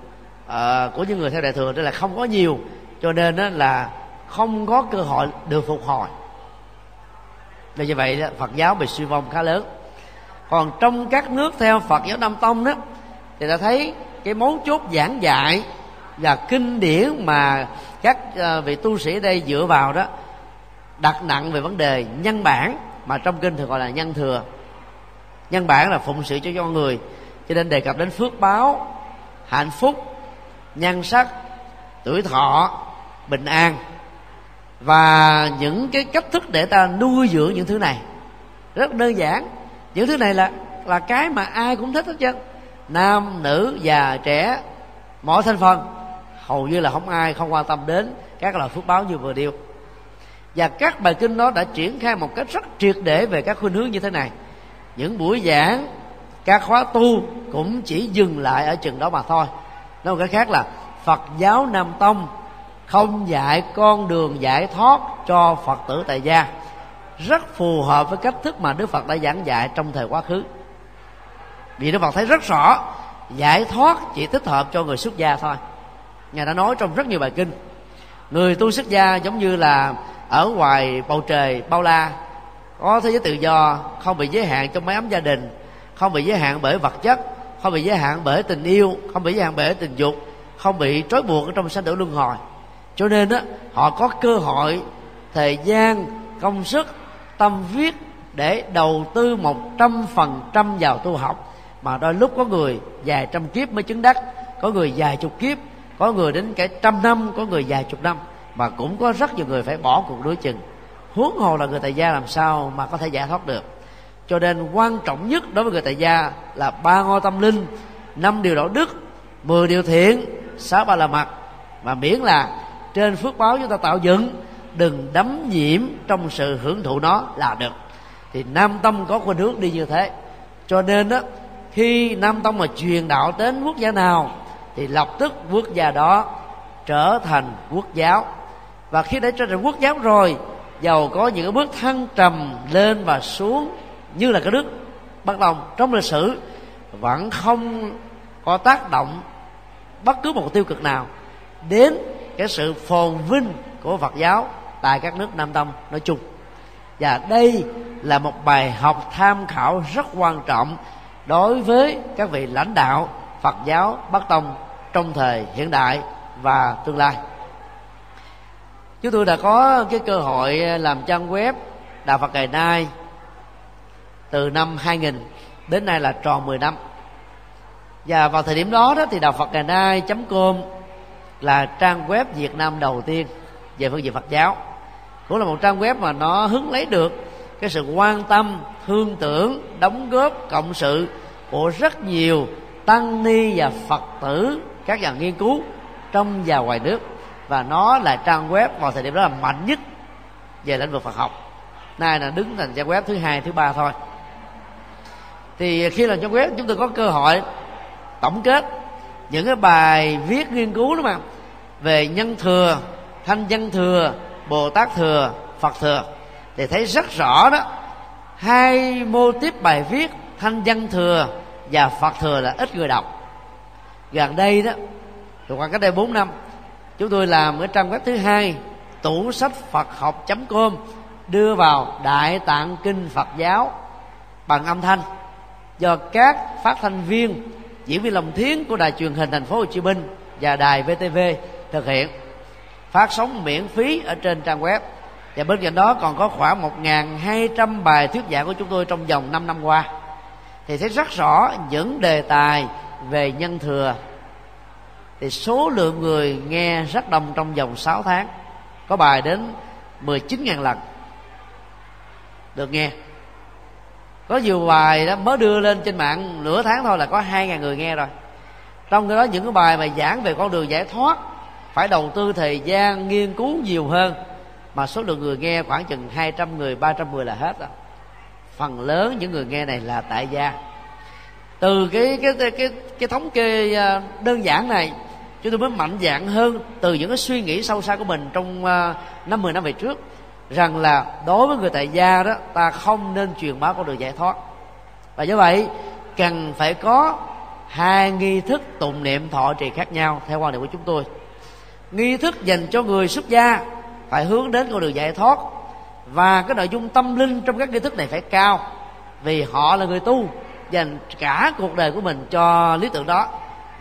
à, của những người theo đại thừa đó là không có nhiều. Cho nên đó là không có cơ hội được phục hồi. Vì như vậy đó, phật giáo bị suy vong khá lớn còn trong các nước theo phật giáo nam tông đó, thì ta thấy cái mấu chốt giảng dạy và kinh điển mà các ờ, vị tu sĩ đây dựa vào đó đặt nặng về vấn đề nhân bản, mà trong kinh thường gọi là nhân thừa. Nhân bản là phụng sự cho con người, cho nên đề cập đến phước báo, hạnh phúc nhân sắc, tuổi thọ, bình an và những cái cách thức để ta nuôi dưỡng những thứ này. Rất đơn giản những thứ này là là cái mà ai cũng thích hết chứ nam, nữ già trẻ, mọi thành phần, hầu như là không ai không quan tâm đến các loại phước báo như vừa điêu và các bài kinh đó đã triển khai một cách rất triệt để về các khuynh hướng như thế này. Những buổi giảng, các khóa tu cũng chỉ dừng lại ở chừng đó mà thôi. Nói một cái khác là, phật giáo nam tông không dạy con đường giải thoát cho phật tử tại gia rất phù hợp với cách thức mà đức phật đã giảng dạy trong thời quá khứ. Vì đức phật thấy rất rõ, giải thoát chỉ thích hợp cho người xuất gia thôi. Ngài đã nói trong rất nhiều bài kinh, người tu xuất gia giống như là ở ngoài bầu trời bao la, có thế giới tự do, không bị giới hạn trong mái ấm gia đình, không bị giới hạn bởi vật chất, không bị giới hạn bởi tình yêu, không bị giới hạn bởi tình dục, không bị trói buộc ở trong sanh tử luân hồi. Cho nên đó họ có cơ hội, thời gian, công sức tâm viết để đầu tư một trăm phần trăm vào tu học. Mà đôi lúc có người vài trăm kiếp mới chứng đắc, có người vài chục kiếp, có người đến cả trăm năm, có người vài chục năm. Mà cũng có rất nhiều người phải bỏ cuộc đối chừng. Huống hồ là người tại gia làm sao mà có thể giải thoát được. Cho nên quan trọng nhất đối với người tại gia là ba ngôi tâm linh, năm điều đạo đức, mười điều thiện, sáu ba là mặt mà miễn là trên phước báo chúng ta tạo dựng đừng đắm nhiễm trong sự hưởng thụ nó là được. Thì nam tông có khuynh hướng đi như thế. Cho nên đó khi nam tông mà truyền đạo đến quốc gia nào, thì lập tức quốc gia đó trở thành quốc giáo. Và khi đã trở thành quốc giáo rồi, giàu có những cái bước thăng trầm lên và xuống như là cái nước bắt đầu trong lịch sử, vẫn không có tác động bất cứ một tiêu cực nào đến cái sự phồn vinh của Phật giáo tại các nước Nam Tông nói chung. Và đây là một bài học tham khảo rất quan trọng đối với các vị lãnh đạo Phật giáo Bắc Tông trong thời hiện đại và tương lai. Chúng tôi đã có cái cơ hội làm trang web đạo Phật ngày nay từ năm 2000 đến nay là tròn 10 năm. Và vào thời điểm đó đó thì đạo Phật ngày nay com là trang web Việt Nam đầu tiên về phương diện Phật giáo cũng là một trang web mà nó hứng lấy được cái sự quan tâm, thương tưởng, đóng góp, cộng sự của rất nhiều tăng ni và phật tử, các nhà nghiên cứu trong và ngoài nước. Và nó là trang web vào thời điểm đó là mạnh nhất về lĩnh vực Phật học. Nay là đứng thành trang web thứ hai, thứ ba thôi. Thì khi làm trang web, chúng tôi có cơ hội tổng kết những cái bài viết nghiên cứu đó mà, về nhân thừa, thanh dân thừa bồ tát thừa, phật thừa, thì thấy rất rõ đó. Hai mô tiếp bài viết thanh văn thừa và phật thừa là ít người đọc. Gần đây đó từ khoảng cách đây 4 năm, chúng tôi làm cái trang web thứ hai, tủ sách phật học com, đưa vào đại tạng kinh phật giáo bằng âm thanh do các phát thanh viên, diễn viên lòng thiến của đài truyền hình thành phố Hồ Chí Minh và đài VTV thực hiện phát sóng miễn phí ở trên trang web. Và bên cạnh đó còn có khoảng 1.200 bài thuyết giảng của chúng tôi trong vòng 5 năm qua. Thì thấy rất rõ những đề tài về nhân thừa. Thì số lượng người nghe rất đông trong vòng 6 tháng. Có bài đến 19.000 lần được nghe. Có nhiều bài đó mới đưa lên trên mạng, nửa tháng thôi là có 2.000 người nghe rồi. Trong cái đó những cái bài mà giảng về con đường giải thoát phải đầu tư thời gian nghiên cứu nhiều hơn. Mà số lượng người nghe khoảng chừng 200 người 300 người là hết rồi. Phần lớn những người nghe này là tại gia. Từ cái cái cái cái, cái thống kê à, đơn giản này chúng tôi mới mạnh dạng hơn từ những cái suy nghĩ sâu xa của mình trong à, năm mười năm về trước rằng là đối với người tại gia đó ta không nên truyền bá con đường giải thoát. Và do vậy cần phải có hai nghi thức tụng niệm thọ trì khác nhau theo quan điểm của chúng tôi nghi thức dành cho người xuất gia phải hướng đến con đường giải thoát. Và cái nội dung tâm linh trong các nghi thức này phải cao vì họ là người tu dành cả cuộc đời của mình cho lý tưởng đó.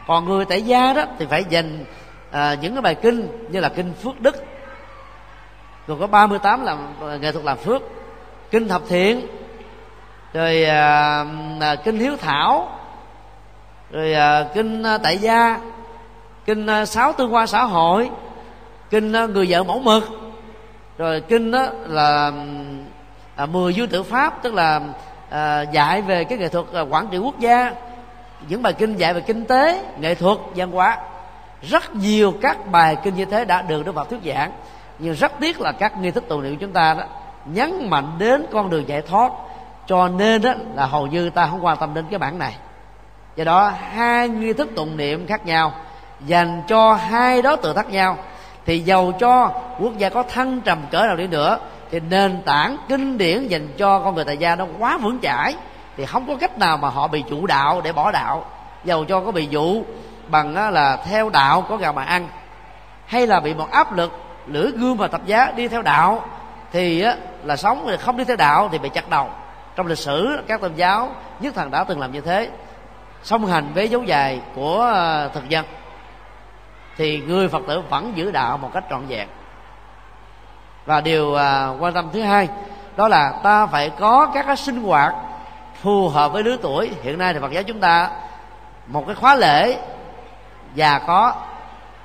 Còn người tại gia đó thì phải dành à, những cái bài kinh như là kinh phước đức. Rồi có 38 làm à, nghệ thuật làm phước kinh thập thiện rồi à, à, kinh hiếu thảo rồi à, kinh à, tại gia kinh à, sáu tương quan xã hội. Kinh à, người vợ mẫu mực. Rồi kinh đó là à, mười dương tự pháp tức là à, dạy về cái nghệ thuật à, quản trị quốc gia. Những bài kinh dạy về kinh tế nghệ thuật văn hóa. Rất nhiều các bài kinh như thế đã được đức phật thuyết giảng. Nhưng rất tiếc là các nghi thức tù niệm chúng ta đó nhấn mạnh đến con đường giải thoát. Cho nên đó là hầu như ta không quan tâm đến cái bản này. Do đó hai nghi thức tụng niệm khác nhau dành cho hai đối tượng khác nhau. Thì giàu cho quốc gia có thăng trầm cỡ nào đi nữa, thì nền tảng kinh điển dành cho con người tại gia nó quá vững chãi. Thì không có cách nào mà họ bị chủ đạo để bỏ đạo. Giàu cho có bị dụ bằng là theo đạo có gạo mà ăn, hay là bị một áp lực, lưỡi gươm và tập giá đi theo đạo, thì là sống không đi theo đạo thì bị chặt đầu. Trong lịch sử, các tôn giáo, nhất thần đã từng làm như thế, song hành với dấu dài của ờ, thực dân thì người phật tử vẫn giữ đạo một cách trọn vẹn. Và điều à, quan tâm thứ hai đó là ta phải có các cái sinh hoạt phù hợp với lứa tuổi. Hiện nay thì phật giáo chúng ta một cái khóa lễ già có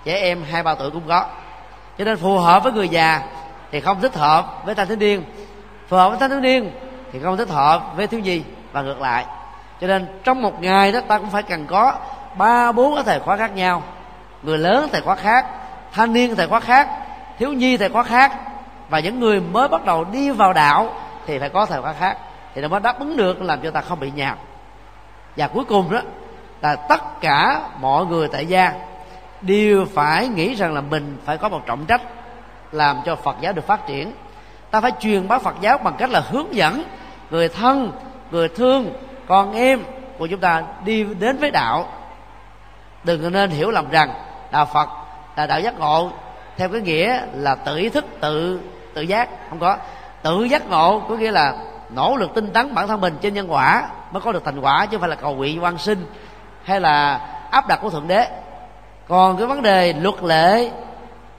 trẻ em hai ba tuổi cũng có. Cho nên phù hợp với người già thì không thích hợp với thanh thiếu niên. Phù hợp với thanh thiếu niên thì không thích hợp với thiếu nhi. Và ngược lại. Cho nên trong một ngày đó ta cũng phải cần có ba bốn cái thời khóa khác nhau người lớn thời khóa khác, thanh niên thời khóa khác, thiếu nhi thời khóa khác. Và những người mới bắt đầu đi vào đạo thì phải có thời khóa khác. Thì nó mới đáp ứng được, làm cho ta không bị nhạt. Và cuối cùng đó, là tất cả mọi người tại gia đều phải nghĩ rằng là mình phải có một trọng trách làm cho phật giáo được phát triển. Ta phải truyền bá phật giáo bằng cách là hướng dẫn người thân, người thương, con em của chúng ta đi đến với đạo. Đừng nên hiểu lầm rằng đạo phật là đạo giác ngộ. Theo cái nghĩa là tự ý thức, tự tự giác, không có. Tự giác ngộ có nghĩa là nỗ lực tinh tấn bản thân mình trên nhân quả mới có được thành quả, chứ không phải là cầu nguyện quan sinh hay là áp đặt của thượng đế. Còn cái vấn đề luật lệ,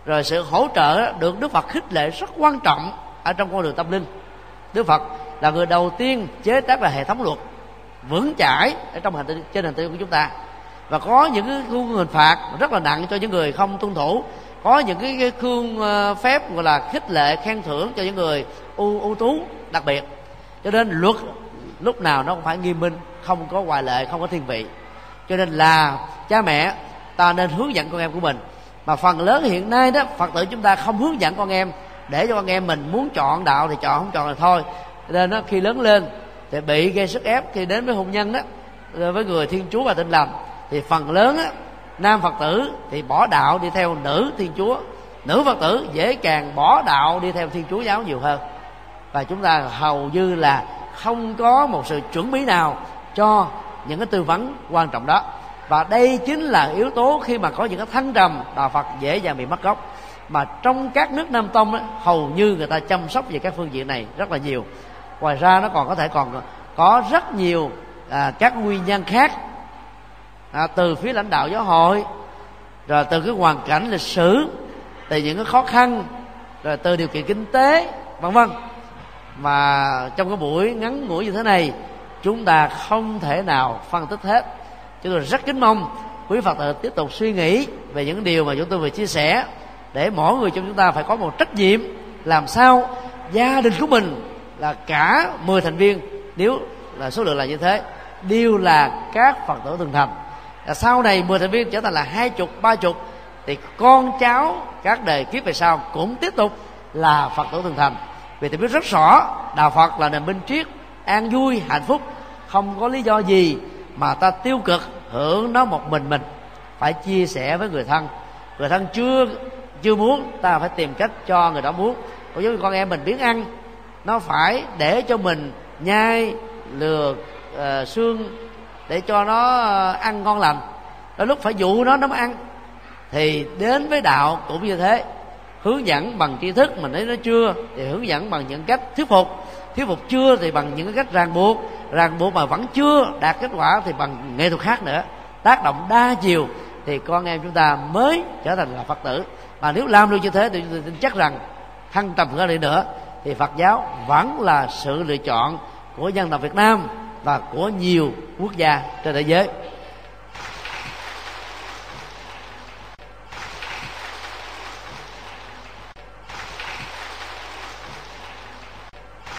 rồi sự hỗ trợ được đức phật khích lệ rất quan trọng ở trong con đường tâm linh. Đức phật là người đầu tiên chế tác là hệ thống luật vững chãi ở trong hành tinh, trên hành tinh của chúng ta và có những cái khung hình phạt rất là nặng cho những người không tuân thủ. Có những cái, cái khung ờ, phép gọi là khích lệ khen thưởng cho những người ưu ưu tú đặc biệt. Cho nên luật lúc nào nó cũng phải nghiêm minh không có ngoại lệ không có thiên vị. Cho nên là cha mẹ ta nên hướng dẫn con em của mình. Mà phần lớn hiện nay đó phật tử chúng ta không hướng dẫn con em để cho con em mình muốn chọn đạo thì chọn không chọn là thôi. Nên nó khi lớn lên thì bị gây sức ép khi đến với hôn nhân đó với người thiên chúa và tin lành thì phần lớn á, nam phật tử thì bỏ đạo đi theo nữ thiên chúa. Nữ phật tử dễ càng bỏ đạo đi theo thiên chúa giáo nhiều hơn. Và chúng ta hầu như là không có một sự chuẩn bị nào cho những cái tư vấn quan trọng đó. Và đây chính là yếu tố khi mà có những cái thăng trầm đạo phật dễ dàng bị mất gốc. Mà trong các nước nam tông ấy, hầu như người ta chăm sóc về các phương diện này rất là nhiều. Ngoài ra nó còn có thể còn có rất nhiều à, các nguyên nhân khác à, từ phía lãnh đạo giáo hội rồi từ cái hoàn cảnh lịch sử từ những cái khó khăn rồi từ điều kiện kinh tế vân vân. Mà trong cái buổi ngắn ngủi như thế này chúng ta không thể nào phân tích hết. Chúng tôi rất kính mong quý phật tử tiếp tục suy nghĩ về những điều mà chúng tôi vừa chia sẻ để mỗi người trong chúng ta phải có một trách nhiệm làm sao gia đình của mình là cả 10 thành viên nếu là số lượng là như thế đều là các phật tử thường thành là sau này 10 thành viên trở thành là hai chục ba chục thì con cháu các đời kiếp về sau cũng tiếp tục là phật tử thường thành. Vì tôi biết rất rõ đạo phật là nền minh triết an vui hạnh phúc. Không có lý do gì mà ta tiêu cực hưởng nó một mình mình. Phải chia sẻ với người thân. Người thân chưa chưa muốn ta phải tìm cách cho người đó muốn. Còn giống như con em mình biến ăn nó phải để cho mình nhai lừa uh, ờ, xương để cho nó ờ, ăn ngon lành. Đôi lúc phải dụ nó nó mới ăn. Thì đến với đạo cũng như thế. Hướng dẫn bằng tri thức mình thấy nó chưa thì hướng dẫn bằng những cách thuyết phục. Thuyết phục chưa thì bằng những cách ràng buộc. Ràng buộc mà vẫn chưa đạt kết quả thì bằng nghệ thuật khác nữa. Tác động đa chiều thì con em chúng ta mới trở thành là phật tử. Mà nếu làm được như thế thì tôi tin chắc rằng thăng tầm ra đi nữa. Thì phật giáo vẫn là sự lựa chọn của dân tộc việt nam và của nhiều quốc gia trên thế giới.